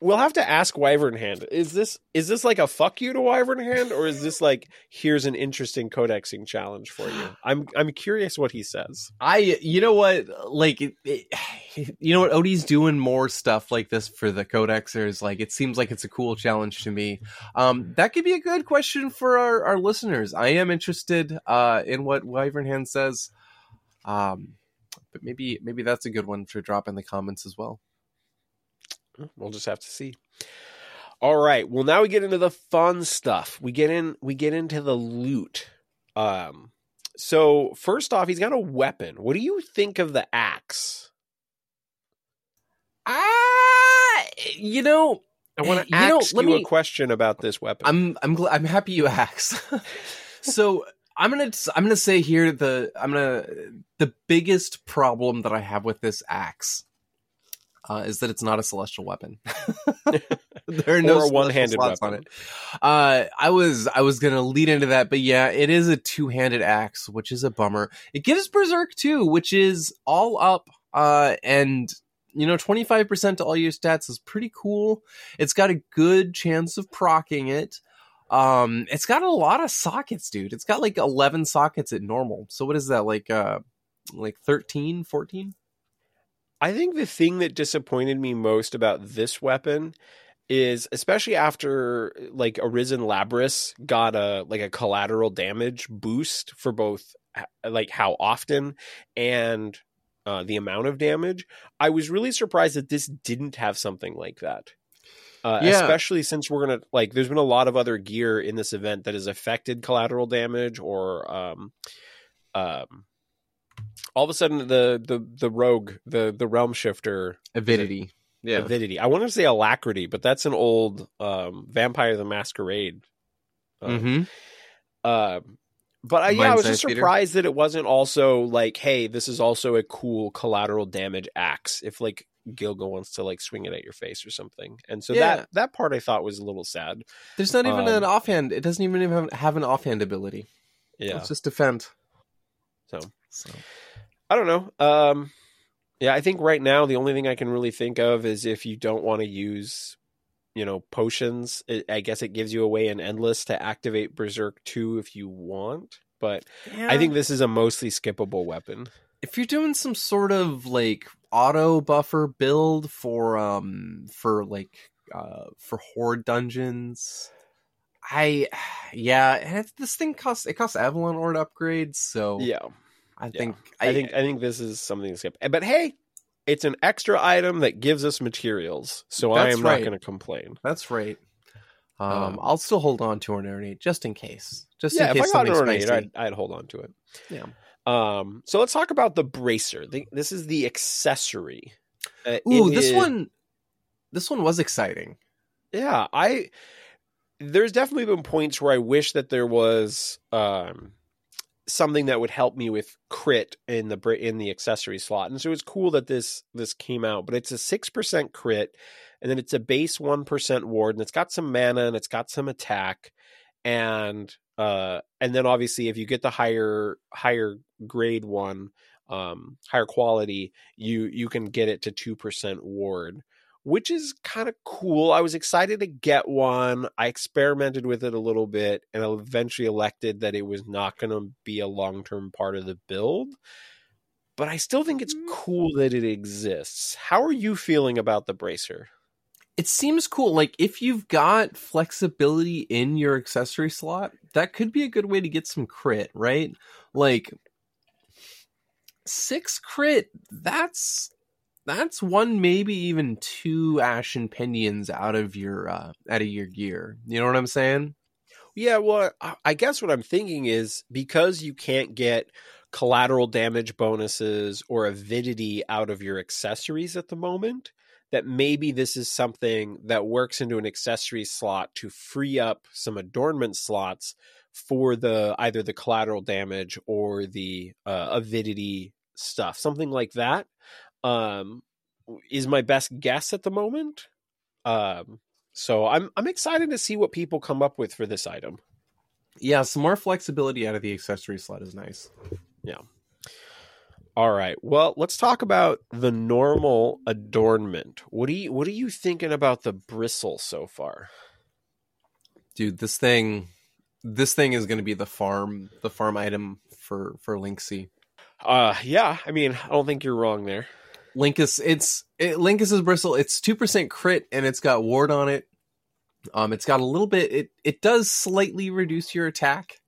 we'll have to ask Wyvern Hand. Is this is this like a fuck you to Wyvern Hand, or is this like here's an interesting codexing challenge for you? *sighs* I'm I'm curious what he says. I, you know what, like, it, it, *sighs* you know what, Odie's doing more stuff like this for the codexers. Like, it seems like it's a cool challenge to me. Um, that could be a good question for our, our listeners. I am interested, uh, in what Wyvern Hand says. Um, but maybe, maybe that's a good one to drop in the comments as well. We'll just have to see. All right. Well, now we get into the fun stuff. We get in. We get into the loot. Um. So first off, he's got a weapon. What do you think of the axe? Ah, you know, I want to you know, ask you me- a question about this weapon. I'm I'm gl- I'm happy you asked. *laughs* so I'm gonna I'm gonna say here the I'm gonna the biggest problem that I have with this axe uh, is that it's not a celestial weapon. *laughs* *laughs* there are no one-handed slots weapon. on it. Uh, I was I was gonna lead into that, but yeah, it is a two handed axe, which is a bummer. It gives Berserk too, which is all up, uh, and you know, twenty five percent to all your stats is pretty cool. It's got a good chance of procking it. Um, it's got a lot of sockets, dude. It's got like 11 sockets at normal. So what is that like uh like 13, 14? I think the thing that disappointed me most about this weapon is especially after like Arisen Labrys got a like a collateral damage boost for both like how often and uh, the amount of damage. I was really surprised that this didn't have something like that. Uh, Yeah. especially since we're gonna like there's been a lot of other gear in this event that has affected collateral damage or um um all of a sudden the the the rogue the the realm shifter Avidity. Yeah. avidity i want to say alacrity but that's an old um vampire the masquerade um, Mm-hmm. um, but I, yeah, I was just Science Theater? surprised that it wasn't also like, hey, this is also a cool collateral damage axe. If like Gilga wants to like swing it at your face or something, and so Yeah. that that part I thought was a little sad. There's not even Um, an offhand. It doesn't even have, have an offhand ability. Yeah, It's just defend. So. So. I don't know. Um, yeah, I think right now the only thing I can really think of is if you don't want to use, you know, potions. It, I guess it gives you a way in endless to activate Berserk two if you want. But I think this is a mostly skippable weapon. if you're doing some sort of like auto buffer build for um for like uh for horde dungeons i *sighs* yeah and it's, this thing costs it costs avalon ore to upgrade so Yeah. I Yeah. think I think I think this is something to skip. But hey, it's an extra item that gives us materials, so I am right. not going to complain. that's right um, Um, i'll still hold on to an ornate just in case just yeah, in if I got an ornate. I'd, I'd hold on to it. Yeah. Um. So let's talk about the bracer. The, this is the accessory. Uh, ooh this is- one this one was exciting Yeah, I. There's definitely been points where I wish that there was um something that would help me with crit in the in the accessory slot, and so it's cool that this this came out. But it's a six percent crit, and then it's a base one percent ward, and it's got some mana and it's got some attack, and uh, and then obviously if you get the higher higher grade one, um, higher quality, you you can get it to two percent ward which is kind of cool. I was excited to get one. I experimented with it a little bit and I eventually elected that it was not going to be a long term part of the build. But I still think it's mm-hmm. cool that it exists. How are you feeling about the bracer? it seems cool. Like if you've got flexibility in your accessory slot, that could be a good way to get some crit, right? Like six crit, that's that's one, maybe even two ashen pinions out of your uh out of your gear. You know what I'm saying? Yeah, well, I- guess what I'm thinking is because you can't get collateral damage bonuses or avidity out of your accessories at the moment, that maybe this is something that works into an accessory slot to free up some adornment slots for the either the collateral damage or the uh, avidity stuff, something like that. Um, is my best guess at the moment. Um, so I'm I'm excited to see what people come up with for this item. Yeah, some more flexibility out of the accessory slot is nice. Yeah. All right. Well, let's talk about the normal adornment. What do you what are you thinking about the bristle so far? Dude, this thing this thing is gonna be the farm the farm item for for Linksy. Uh yeah, I mean, I don't think you're wrong there. Lyncus, it's it, Lyncus's bristle. It's two percent crit, and it's got ward on it. Um, it's got a little bit. It it does slightly reduce your attack,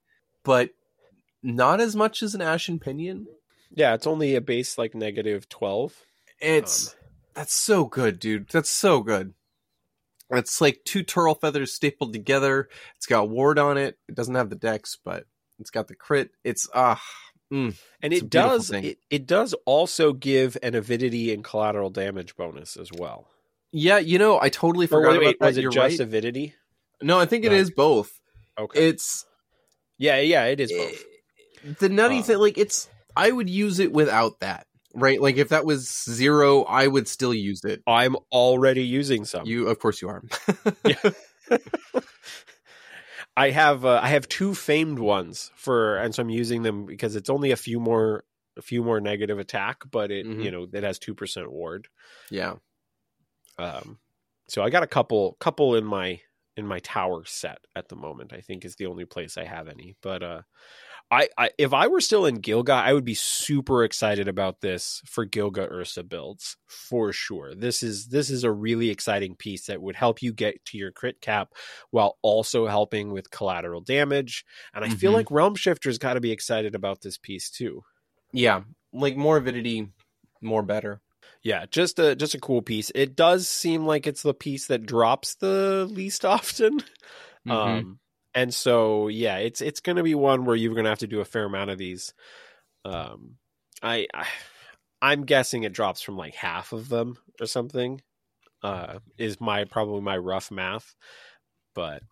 but not as much as an ashen pinion. Yeah, it's only a base like negative 12. It's Um, that's so good, dude. That's so good. It's like two turtle feathers stapled together. It's got ward on it. It doesn't have the dex, but it's got the crit. It's ah, mm, And it does it, it does also give an avidity and collateral damage bonus as well. Yeah, you know, I totally forgot wait, about that. was it You're just right. avidity? No, I think it is both. Okay. It's yeah, yeah, it is both. eh, the nutty Uh. thing. Like it's, I would use it without that, right? Like if that was zero, I would still use it. I'm already using some. You, of course, you are. *laughs* *laughs* I have uh, I have two famed ones for, and so I'm using them because it's only a few more a few more negative attack, but it Mhm. you know it has two percent ward. yeah. Um, so I got a couple couple in my in my tower set at the moment. I think is the only place I have any. But uh, I, I if I were still in Gilga, I would be super excited about this for Gilga Ursa builds for sure. This is this is a really exciting piece that would help you get to your crit cap while also helping with collateral damage. And I feel Mhm. like Realm Shifter's got to be excited about this piece too. Yeah. Like more avidity, more better. Yeah, just a just a cool piece. It does seem like it's the piece that drops the least *laughs* often. Mhm. Um and so yeah, it's it's going to be one where you're going to have to do a fair amount of these. Um I, I I'm guessing it drops from like half of them or something. Uh is my probably my rough math. But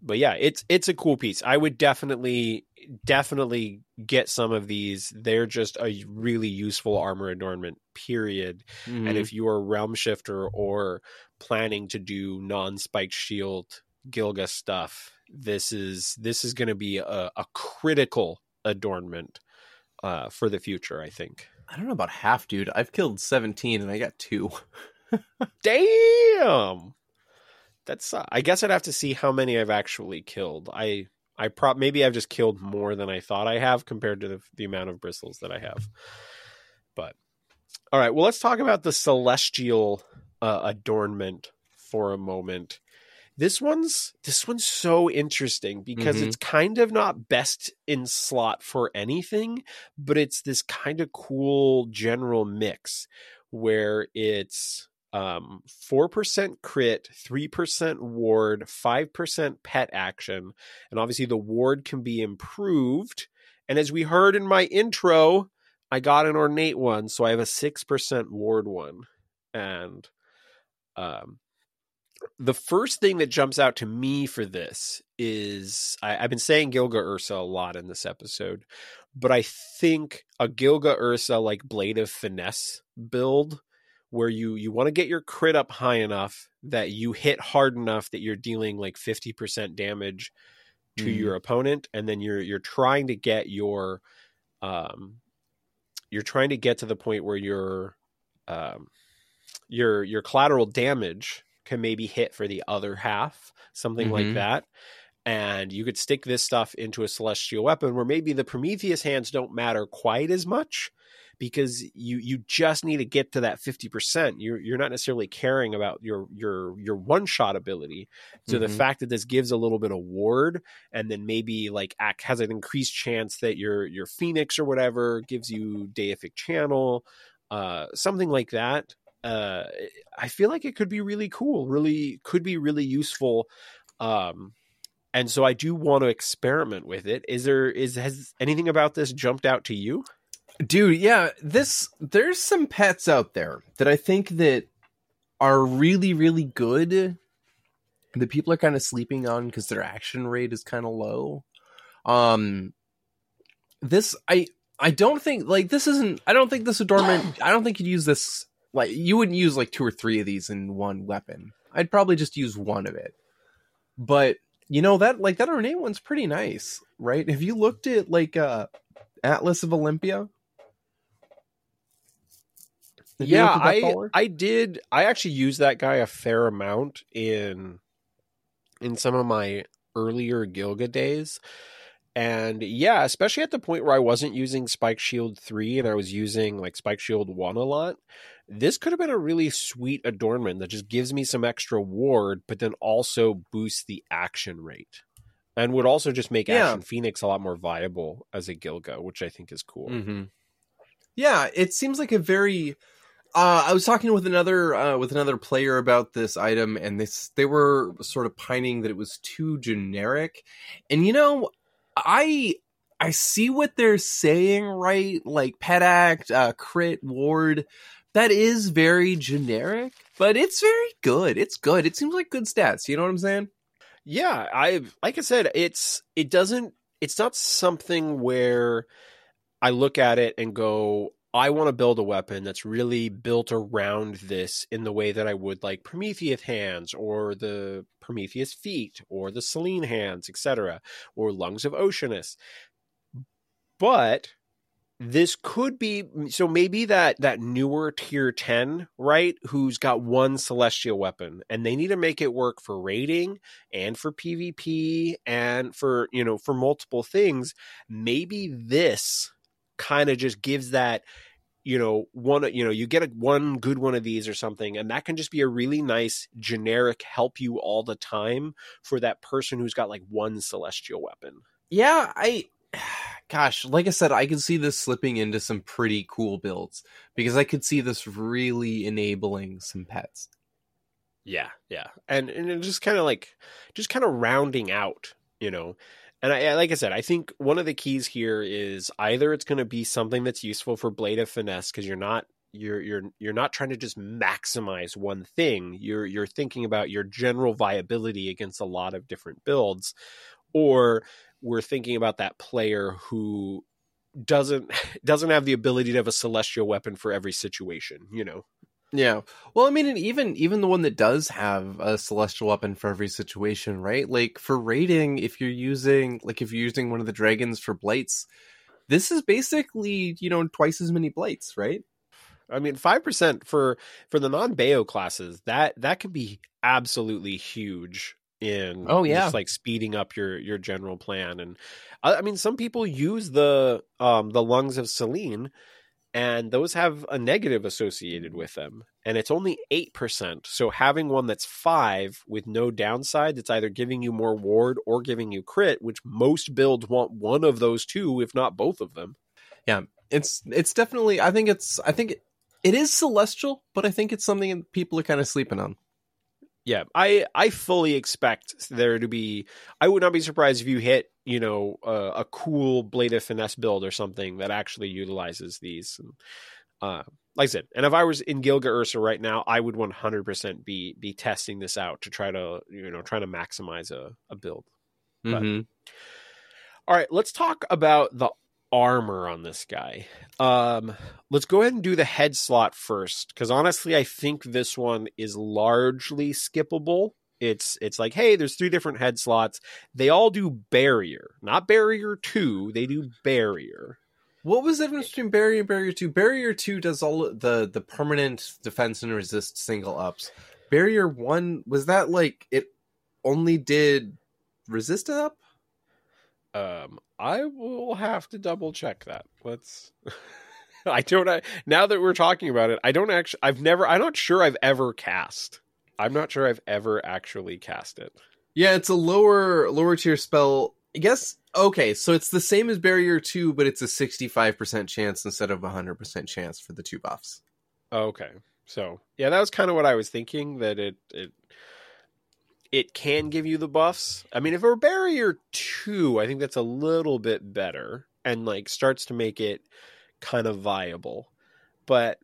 but yeah, it's it's a cool piece. I would definitely definitely get some of these. They're just a really useful armor adornment period. Mhm. And if you are realm shifter or planning to do non-spiked shield Gilga stuff, this is this is going to be a, a critical adornment uh, for the future. I think. I don't know about half, dude. I've killed 17 and I got two. *laughs* Damn, that's. Uh, I guess I'd have to see how many I've actually killed. I I prop maybe I've just killed more than I thought I have compared to the, the amount of bristles that I have. But all right, well, let's talk about the celestial uh, adornment for a moment. This one's this one's so interesting because Mhm. it's kind of not best in slot for anything, but it's this kind of cool general mix where it's um 4% crit, 3% ward, 5% pet action, and obviously the ward can be improved. And as we heard in my intro, I got an ornate one, so I have a 6% ward one. And um the first thing that jumps out to me for this is I, I've been saying Gilga Ursa a lot in this episode, but I think a Gilga Ursa like Blade of Finesse build where you you want to get your crit up high enough that you hit hard enough that you're dealing like 50% damage to Mhm. your opponent and then you're you're trying to get your um you're trying to get to the point where your um your your collateral damage can maybe hit for the other half something like Mhm. that and you could stick this stuff into a celestial weapon where maybe the prometheus hands don't matter quite as much because you you just need to get to that 50% you're you're not necessarily caring about your your your one shot ability. So the Mhm. fact that this gives a little bit of ward and then maybe like act has an increased chance that your your phoenix or whatever gives you deific channel uh something like that uh i feel like it could be really cool really could be really useful um and so i do want to experiment with it. Is there is has anything about this jumped out to you Dude, yeah, this there's some pets out there that I think that are really really good that people are kind of sleeping on cuz their action rate is kind of low. Um this I I don't think like this isn't I don't think this adornment *coughs* I don't think you'd use this like you wouldn't use like two or three of these in one weapon. I'd probably just use one of it. But you know that like that ornate one's pretty nice, right? Have you looked at like uh Atlas of Olympia? Yeah looked at that i i did i actually used that guy a fair amount in in some of my earlier gilga days and yeah especially at the point where i wasn't using spike shield 3 and i was using like spike shield 1 a lot this could have been a really sweet adornment that just gives me some extra ward but then also boosts the action rate and would also just make Yeah. action phoenix a lot more viable as a gilga which i think is cool Mm-hmm. Yeah, it seems like a very. Uh, I was talking with another uh, with another player about this item, and this they were sort of pining that it was too generic. And you know, I I see what they're saying, right? Like pet act, uh, crit, ward. That is very generic, but it's very good. It's good. It seems like good stats. You know what I'm saying? Yeah, I like I said, it's it doesn't it's not something where I look at it and go, I want to build a weapon that's really built around this in the way that I would like Prometheus hands or the Prometheus feet or the Selene hands, etc., or lungs of Oceanus. But this could be so maybe that that newer tier 10 right who's got one celestial weapon and they need to make it work for raiding and for pvp and for you know for multiple things maybe this kind of just gives that you know one you know you get a, one good one of these or something and that can just be a really nice generic help you all the time for that person who's got like one celestial weapon. Yeah i *sighs* gosh like i said i could see this slipping into some pretty cool builds because i could see this really enabling some pets. Yeah yeah and and just kind of like just kind of rounding out you know and I, like I said, I think one of the keys here is either it's going to be something that's useful for blade of finesse because you're not you're you're you're not trying to just maximize one thing. You're you're thinking about your general viability against a lot of different builds, or we're thinking about that player who doesn't *laughs* doesn't have the ability to have a celestial weapon for every situation. You know. Yeah. Well, I mean, and even even the one that does have a celestial weapon for every situation, right? Like for raiding, if you're using like if you're using one of the dragons for blights, this is basically, you know, twice as many blights, right? I mean, 5% for for the non-Bayo classes, that that can be absolutely huge in oh yeah just like speeding up your your general plan and I, I mean some people use the um the lungs of Selene and those have a negative associated with them and it's only 8% so having one that's 5 with no downside that's either giving you more ward or giving you crit which most builds want one of those two if not both of them. Yeah it's it's definitely i think it's i think it, it is celestial but i think it's something people are kind of sleeping on yeah i i fully expect there to be i would not be surprised if you hit you know uh, a cool blade of finesse build or something that actually utilizes these and, uh, like i said and if i was in gilga ursa right now i would 100% be be testing this out to try to you know trying to maximize a, a build mm-hmm. all right let's talk about the armor on this guy. Um, let's go ahead and do the head slot first, because honestly, I think this one is largely skippable. It's it's like, hey, there's three different head slots. They all do barrier, not barrier two. They do barrier. What was the difference between barrier and barrier two? Barrier two does all the the permanent defense and resist single ups. Barrier one was that like it only did resist up. Um, I will have to double check that. Let's. *laughs* I don't. I, now that we're talking about it, I don't actually. I've never. I'm not sure I've ever cast. I'm not sure I've ever actually cast it. Yeah, it's a lower lower tier spell. I guess. Okay, so it's the same as Barrier Two, but it's a 65 percent chance instead of a hundred percent chance for the two buffs. Okay, so yeah, that was kind of what I was thinking. That it it it can give you the buffs. I mean, if it were barrier two, I think that's a little bit better and like starts to make it kind of viable. But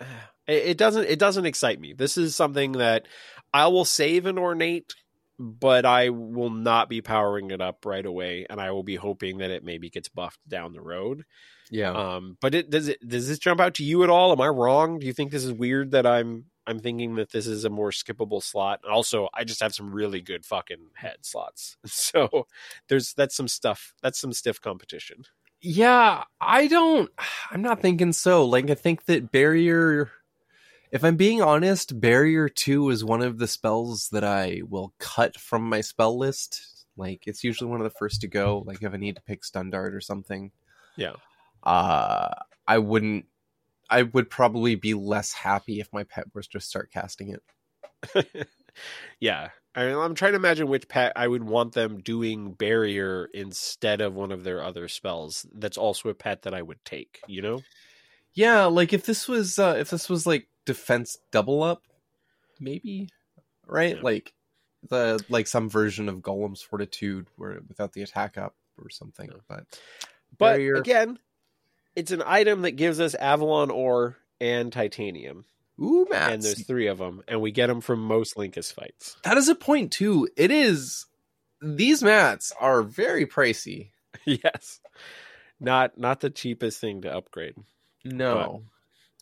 *sighs* it, doesn't it doesn't excite me. This is something that I will save an ornate, but I will not be powering it up right away, and I will be hoping that it maybe gets buffed down the road. Yeah. Um. But it does it does this jump out to you at all? Am I wrong? Do you think this is weird that I'm I'm thinking that this is a more skippable slot. Also, I just have some really good fucking head slots. *laughs* So there's that's some stuff. That's some stiff competition. Yeah, I don't *sighs* I'm not thinking so. Like I think that barrier if I'm being honest, barrier 2 is one of the spells that I will cut from my spell list. Like it's usually one of the first to go, like if I need to pick stun dart or something. Yeah. Uh I wouldn't I would probably be less happy if my pet was to start casting it. *laughs* yeah. I mean, I'm trying to imagine which pet I would want them doing barrier instead of one of their other spells. That's also a pet that I would take, you know? Yeah, like if this was uh if this was like defense double up, maybe. Right? Yeah. Like the like some version of Golem's Fortitude where without the attack up. or something. But But barrier- again, it's an item that gives us Avalon ore and titanium, ooh, mats. and there's three of them, and we get them from most Lyncus fights. that is a point too. It is these mats are very pricey. *laughs* yes, not not the cheapest thing to upgrade. No,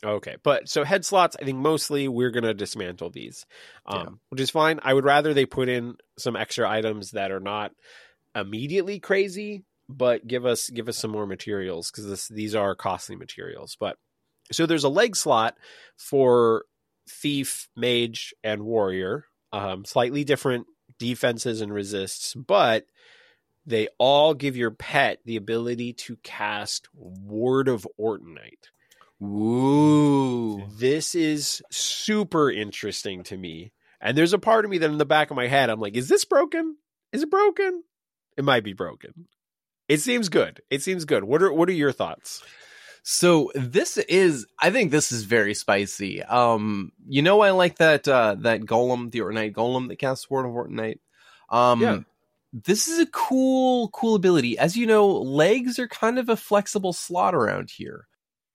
Okay, but so head slots, I think mostly we're gonna dismantle these, um, Yeah. which is fine. I would rather they put in some extra items that are not immediately crazy, but give us give us some more materials because these are costly materials. But so there's a leg slot for thief, mage, and warrior, um, slightly different defenses and resists, but they all give your pet the ability to cast Ward of Ortonite. ooh, This is super interesting to me. And there's a part of me that in the back of my head, I'm like, is this broken? Is it broken? It might be broken. It seems good. It seems good. What are what are your thoughts? So this is, I think this is very spicy. Um, you know, I like that uh, that golem, the Ortonite golem that casts Ward of Ortonite. Um, Yeah. this is a cool, cool ability. As you know, legs are kind of a flexible slot around here.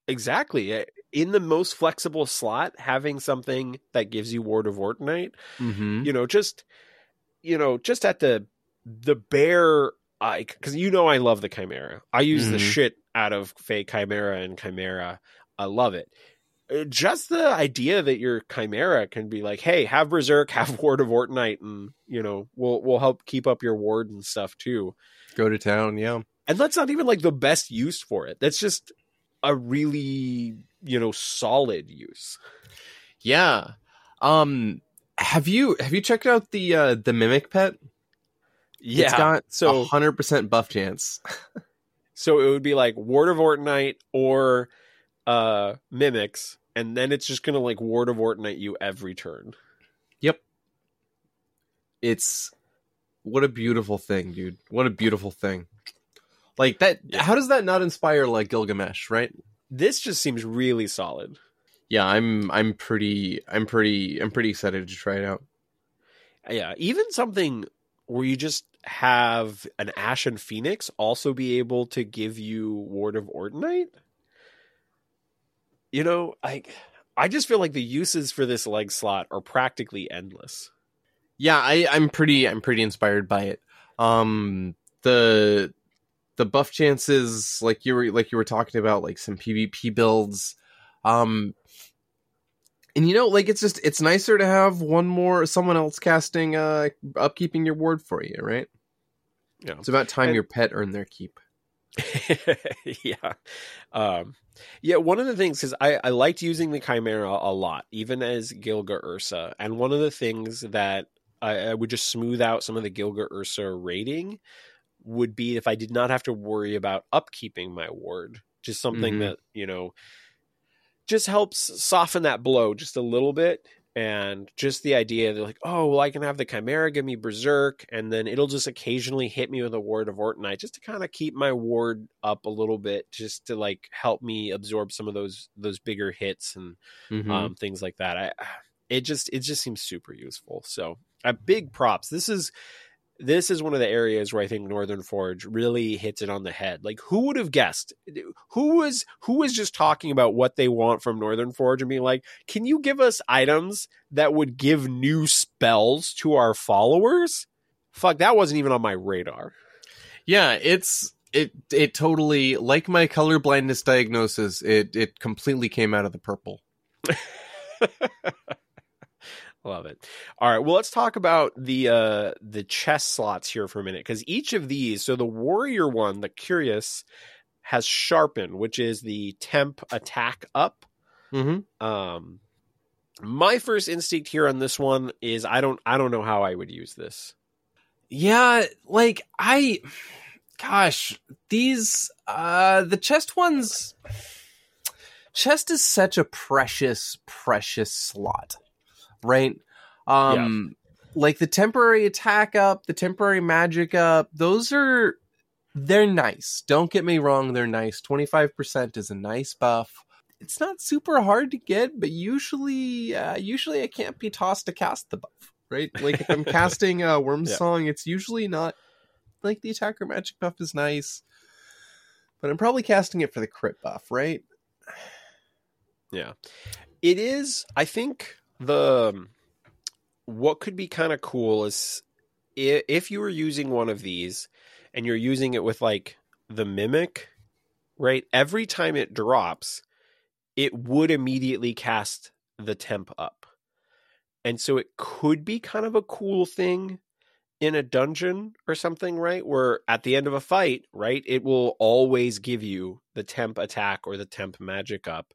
Exactly. Eh, In the most flexible slot, having something that gives you Ward of Ortonite, Mm-hmm. you know, just you know, just at the the bare like because you know I love the Chimera. I use the Mhm. shit out of Fey Chimera and Chimera. I love it. Uh, Just the idea that your Chimera can be like, hey, have Berserk, *laughs* have Ward of Ortonite, and you know, we'll we'll help keep up your ward and stuff too. Go to town, yeah. And that's not even like the best use for it. That's just a really you know solid use. Yeah. Um have you have you checked out the uh the mimic pet? Yeah. It's got so hundred percent buff chance. *laughs* So it would be like Ward of Ortonite or uh Mimics, and then it's just gonna like Ward of Ortonite you every turn. Yep. It's what a beautiful thing, dude. What a beautiful thing. Like that Yeah. how does that not inspire like Gilgamesh, right? This just seems really solid. Yeah, I'm I'm pretty I'm pretty I'm pretty excited to try it out. Yeah, even something where you just have an Ashen Phoenix also be able to give you Ward of Ortonite. You know, I I just feel like the uses for this leg slot are practically endless. Yeah, I, I'm pretty I'm pretty inspired by it. Um the the buff chances like you were like you were talking about like some PvP builds. Um and you know like it's just it's nicer to have one more someone else casting uh upkeeping your ward for you, right? Yeah. It's about time And- your pet earned their keep. *laughs* yeah. Um, yeah, one of the things is I, I liked using the Chimera a lot, even as Gilga Ursa. And one of the things that I, I would just smooth out some of the Gilga Ursa rating would be if I did not have to worry about upkeeping my ward. Just something Mhm. that, you know, just helps soften that blow just a little bit. And just the idea that, like, oh, well, I can have the Chimera give me Berserk, and then it'll just occasionally hit me with a Ward of Ortonite just to kind of keep my ward up a little bit, just to like help me absorb some of those those bigger hits and Mhm. um, things like that. I *sighs* it just it just seems super useful. So, uh, big props. This is this is one of the areas where I think Northern Forge really hits it on the head. Like, who would have guessed? Who was who was just talking about what they want from Northern Forge and being like, "Can you give us items that would give new spells to our followers?" Fuck, that wasn't even on my radar. Yeah, it's it it totally like my color blindness diagnosis. It it completely came out of the purple. *laughs* Love it. All right, well let's talk about the uh the chest slots here for a minute cuz each of these, so the warrior one, the curious has sharpen, which is the temp attack up. Mm-hmm. Um my first instinct here on this one is I don't I don't know how I would use this. Yeah, like I gosh, these uh the chest ones chest is such a precious precious slot. Right? Um like the temporary attack up, the temporary magic up, those are they're nice. Don't get me wrong, they're nice. 25% is a nice buff. It's not super hard to get, but usually uh usually I can't be tossed to cast the buff right? Like if I'm *laughs* casting uh, Worm Yeah. Song, it's usually not like the attacker magic buff is nice, but I'm probably casting it for the crit buff, right? Yeah. It is I think the um, what could be kind of cool is if you were using one of these and you're using it with like the mimic, right? Every time it drops, it would immediately cast the temp up. And so it could be kind of a cool thing in a dungeon or something, right? Where at the end of a fight, right, it will always give you the temp attack or the temp magic up.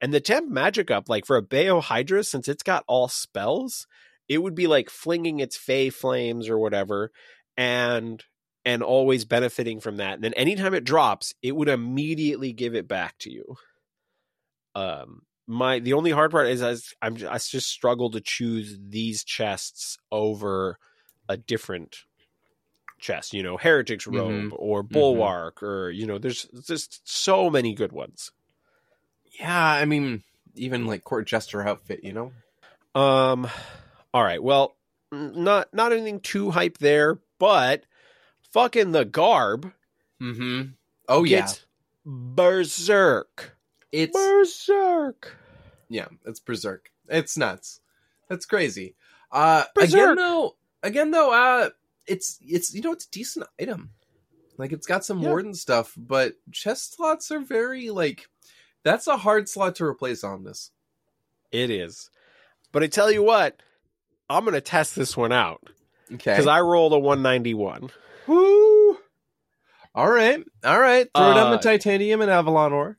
And the temp magic up, like for a Bayo Hydra, since it's got all spells, it would be like flinging its Fey flames or whatever, and and always benefiting from that. And then anytime it drops, it would immediately give it back to you. Um, my the only hard part is I, I'm I just struggle to choose these chests over a different chest. You know, Heretic's robe or Bulwark, or you know, there's just so many good ones. Yeah, I mean, even like court jester outfit, you know. Um, all right. Well, not not anything too hype there, but fucking the garb Mm-hmm. Oh yeah, berserk. it's berserk. yeah, it's berserk. It's nuts. That's crazy. Uh, Berserk. again though, again though, uh, it's it's you know it's a decent item. Like it's got some Yeah. warden stuff, but chest slots are very like that's a hard slot to replace on this. It is. But I tell you what, I'm gonna test this one out Okay. because I rolled a 191. Woo! All right, all right. Throw down the Uh, titanium and Avalon ore.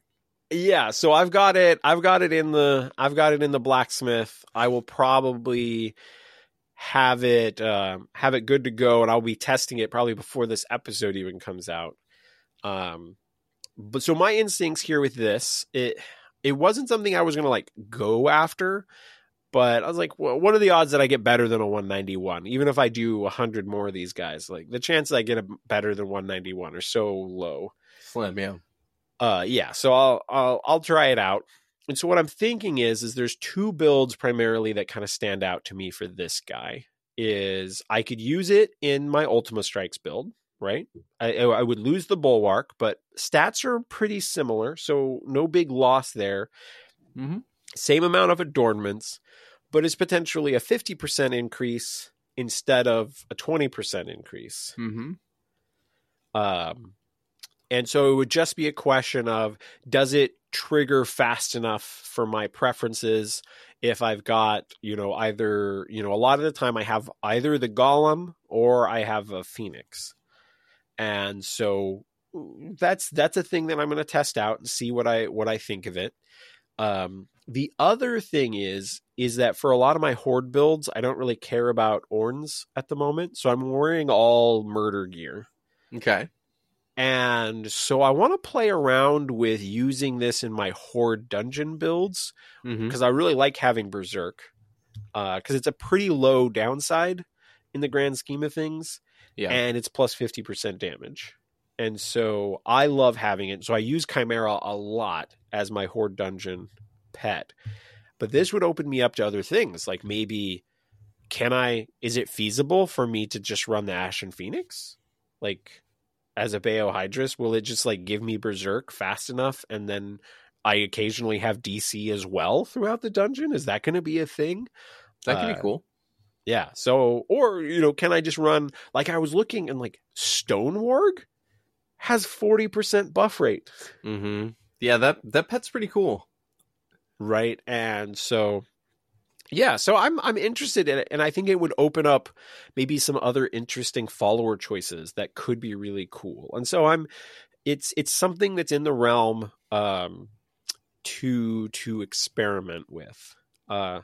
Yeah, so I've got it. I've got it in the. I've got it in the blacksmith. I will probably have it um, have it good to go, and I'll be testing it probably before this episode even comes out. Um, but so my instincts here with this, it it wasn't something I was gonna like go after, but I was like, well, what are the odds that I get better than a 191? Even if I do 100 more of these guys, like the chances I get a better than 191 are so low Slim, yeah. uh yeah so I'll, I'll i'll try it out and so what i'm thinking is is there's two builds primarily that kind of stand out to me for this guy is i could use it in my ultima strikes build right i i would lose the bulwark but stats are pretty similar so no big loss there Mhm. same amount of adornments but it's potentially a 50% increase instead of a 20% increase Mm-hmm. um, and so it would just be a question of does it trigger fast enough for my preferences if I've got, you know, either, you know, a lot of the time I have either the golem or I have a phoenix. And so that's that's a thing that I'm going to test out and see what I what I think of it. Um, the other thing is is that for a lot of my horde builds, I don't really care about orns at the moment, so I'm wearing all murder gear. Okay. And so I want to play around with using this in my horde dungeon builds Mm-hmm. because I really like having berserk because it's a pretty low downside in the grand scheme of things, Yeah. and it's plus plus fifty percent damage. And so I love having it. So I use Chimera a lot as my horde dungeon pet. But this would open me up to other things, like maybe can I? Is it feasible for me to just run the Ashen Phoenix, like as a Bayohydrus? Will it just like give me Berserk fast enough, and then I occasionally have DC as well throughout the dungeon? Is that going to be a thing? that could uh, be cool. Yeah. So, or you know, can I just run like I was looking and like Stone Warg has forty percent buff rate, Mm-hmm. Yeah, that that pet's pretty cool. right? And so, yeah. So I'm I'm interested in it, and I think it would open up maybe some other interesting follower choices that could be really cool. And so I'm, it's it's something that's in the realm um to to experiment with. Uh,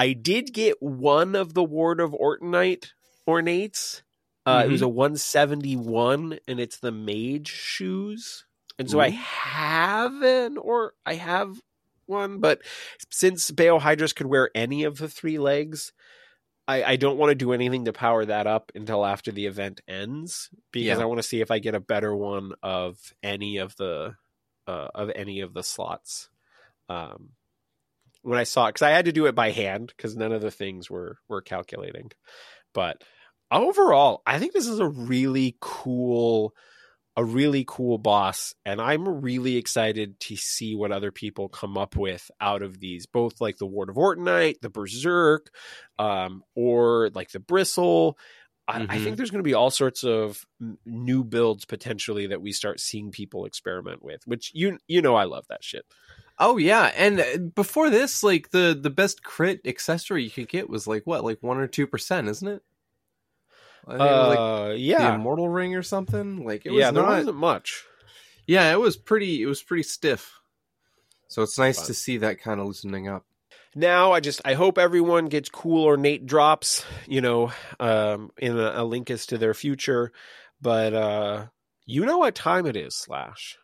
I did get one of the Ward of Ortonite ornates. Uh, It was a 171, and it's the mage shoes. And so I have an or I have one, but since Bayohydrus could wear any of the three legs, I, I don't want to do anything to power that up until after the event ends because Yeah. I want to see if I get a better one of any of the uh, of any of the slots. Um, when I saw it, because I had to do it by hand because none of the things were were calculating. But overall, I think this is a really cool a really cool boss and I'm really excited to see what other people come up with out of these both like the Ward of Ortonite, the Berserk, um, or like the Bristle. I, I Mhm. think there's going to be all sorts of new builds potentially that we start seeing people experiment with, which you you know I love that shit. Oh yeah, and uh, before this, like the the best crit accessory you could get was like what, like one or two percent, isn't it? I think it was like Uh, the yeah, immortal ring or something. Like it was yeah, there not. wasn't much. Yeah, it was pretty. It was pretty stiff. So it's nice Fun. to see that kind of loosening up. now i just i hope everyone gets cool ornate drops you know um in a, a Lyncus to their future but uh you know what time it is slash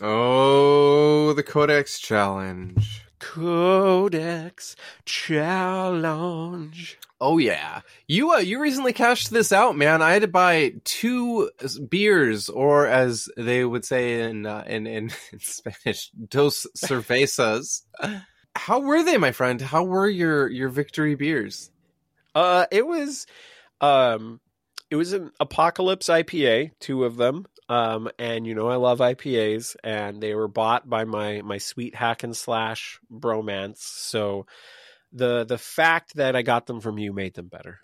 Oh, the Codex challenge. codex challenge Oh yeah, you uh, you recently cashed this out, man. I had to buy two beers, or as they would say in uh, in, in *laughs* in Spanish, dos cervezas. How were they, my friend? How were your your victory beers? uh it was um it was an apocalypse ipa two of them um and you know i love ipas and they were bought by my my sweet hack and slash bromance so the the fact that i got them from you made them better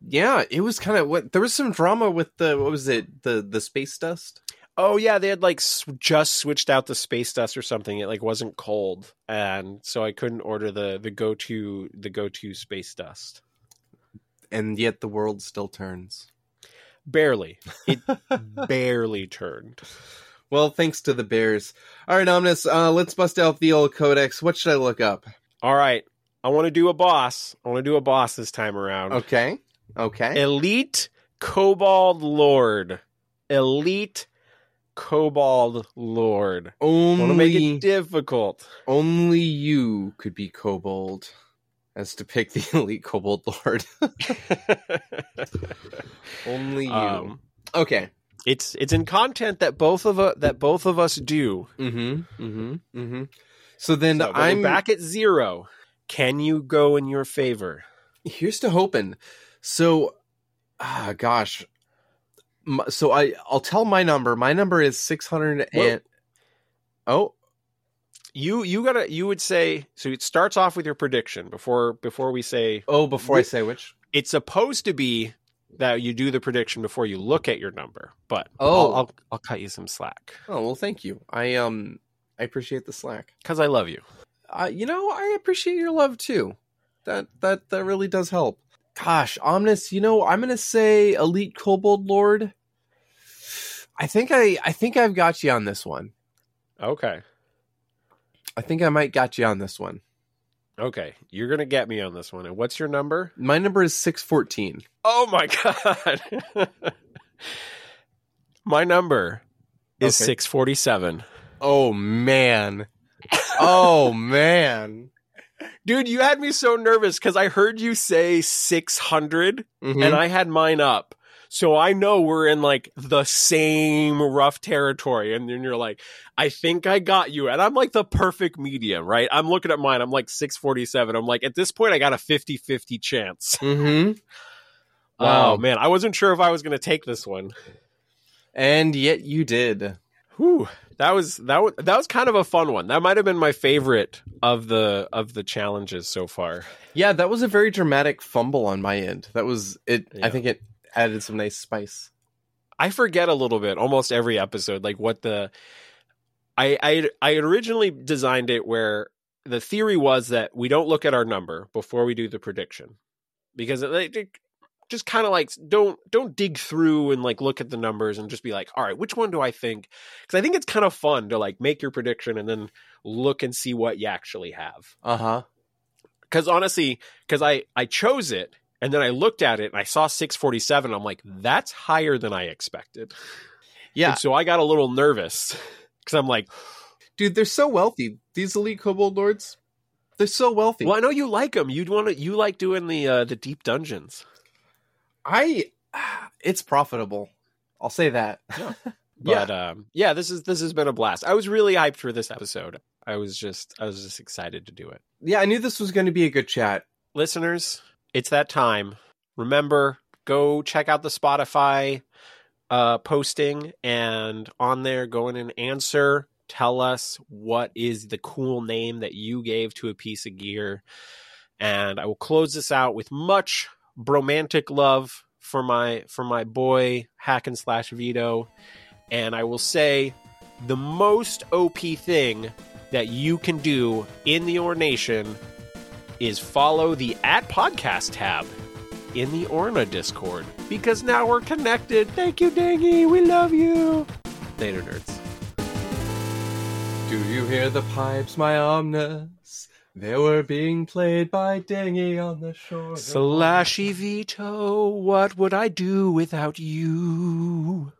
Yeah, it was kind of what there was some drama with the what was it the the space dust. Oh yeah, they had like s- just switched out the space dust or something. It like wasn't cold, and so I couldn't order the the go to the go to space dust. and yet the world still turns. Barely, it *laughs* barely turned. Well, thanks to the Bears. All right, Omnus, uh, let's bust out the old codex. What should I look up? All right, I want to do a boss. I want to do a boss this time around. Okay, okay. Elite Kobold Lord. Elite Kobold Lord. I want to make it difficult. only you could be Kobold, as to pick the *laughs* elite Kobold Lord. *laughs* only you. um, okay. it's it's in content that both of us that both of us do. Mm-hmm. Mm-hmm. Mm-hmm. So then So, I'm back at zero. Can you go in your favor? here's to hoping. So, ah, gosh. So I I'll tell my number. My number is six hundred and. Oh, You you gotta you would say so. It starts off with your prediction before before we say oh! Before I say which, it's supposed to be that you do the prediction before you look at your number. But Oh. I'll I'll, I'll cut you some slack oh well, thank you. I um I appreciate the slack. because I love you. Uh, you know, I appreciate your love too. That that that really does help. Gosh, Omnis, you know, I'm gonna say Elite Kobold Lord. I think I I think I've got you on this one. Okay, I think I might got you on this one. okay, you're gonna get me on this one. And what's your number? My number is six fourteen. Oh my *laughs* god, my number is Okay. six forty seven. Oh man. Oh man. Dude, you had me so nervous because I heard you say 600 Mhm. and I had mine up. So I know we're in like the same rough territory. And then you're like, I think I got you. And I'm like the perfect medium, right? I'm looking at mine. I'm like 647. I'm like, at this point, I got a 50 50 chance. Mhm. *laughs* Wow. Oh, man. I wasn't sure if I was going to take this one. And yet you did. Whew. That was that was that was kind of a fun one. That might have been my favorite of the of the challenges so far. Yeah, that was a very dramatic fumble on my end. That was it. Yeah. I think it added some nice spice. I forget a little bit almost every episode, like what the I I I originally designed it where the theory was that we don't look at our number before we do the prediction because it, like, it just kind of like don't don't dig through and like look at the numbers and just be like, all right, which one do I think? Because I think it's kind of fun to like make your prediction and then look and see what you actually have. Uh huh. Because honestly, because I I chose it and then I looked at it and I saw 647. I'm like, that's higher than I expected. Yeah, And so I got a little nervous *laughs* because I'm like, dude, they're so wealthy. These elite kobold lords, they're so wealthy. well, I know you like them. You'd want to, you like doing the uh, the deep dungeons. I, *sighs* it's profitable. I'll say that. *laughs* But um, yeah, this is this has been a blast. I was really hyped for this episode. I was just I was just excited to do it. yeah, I knew this was going to be a good chat. Listeners, it's that time. Remember, go check out the Spotify uh, posting, and on there, go in and answer. Tell us what is the cool name that you gave to a piece of gear, and I will close this out with much bromantic love for my for my boy Hack and Slash Vito, and I will say the most OP thing that you can do in the Ornation is follow the at podcast tab in the Orna Discord because now we're connected. Thank you, Dangy. We love you. Later, nerds. Do you hear the pipes, my omnus? They were being played by Dangy on the shore. Slashy Vito, what would I do without you?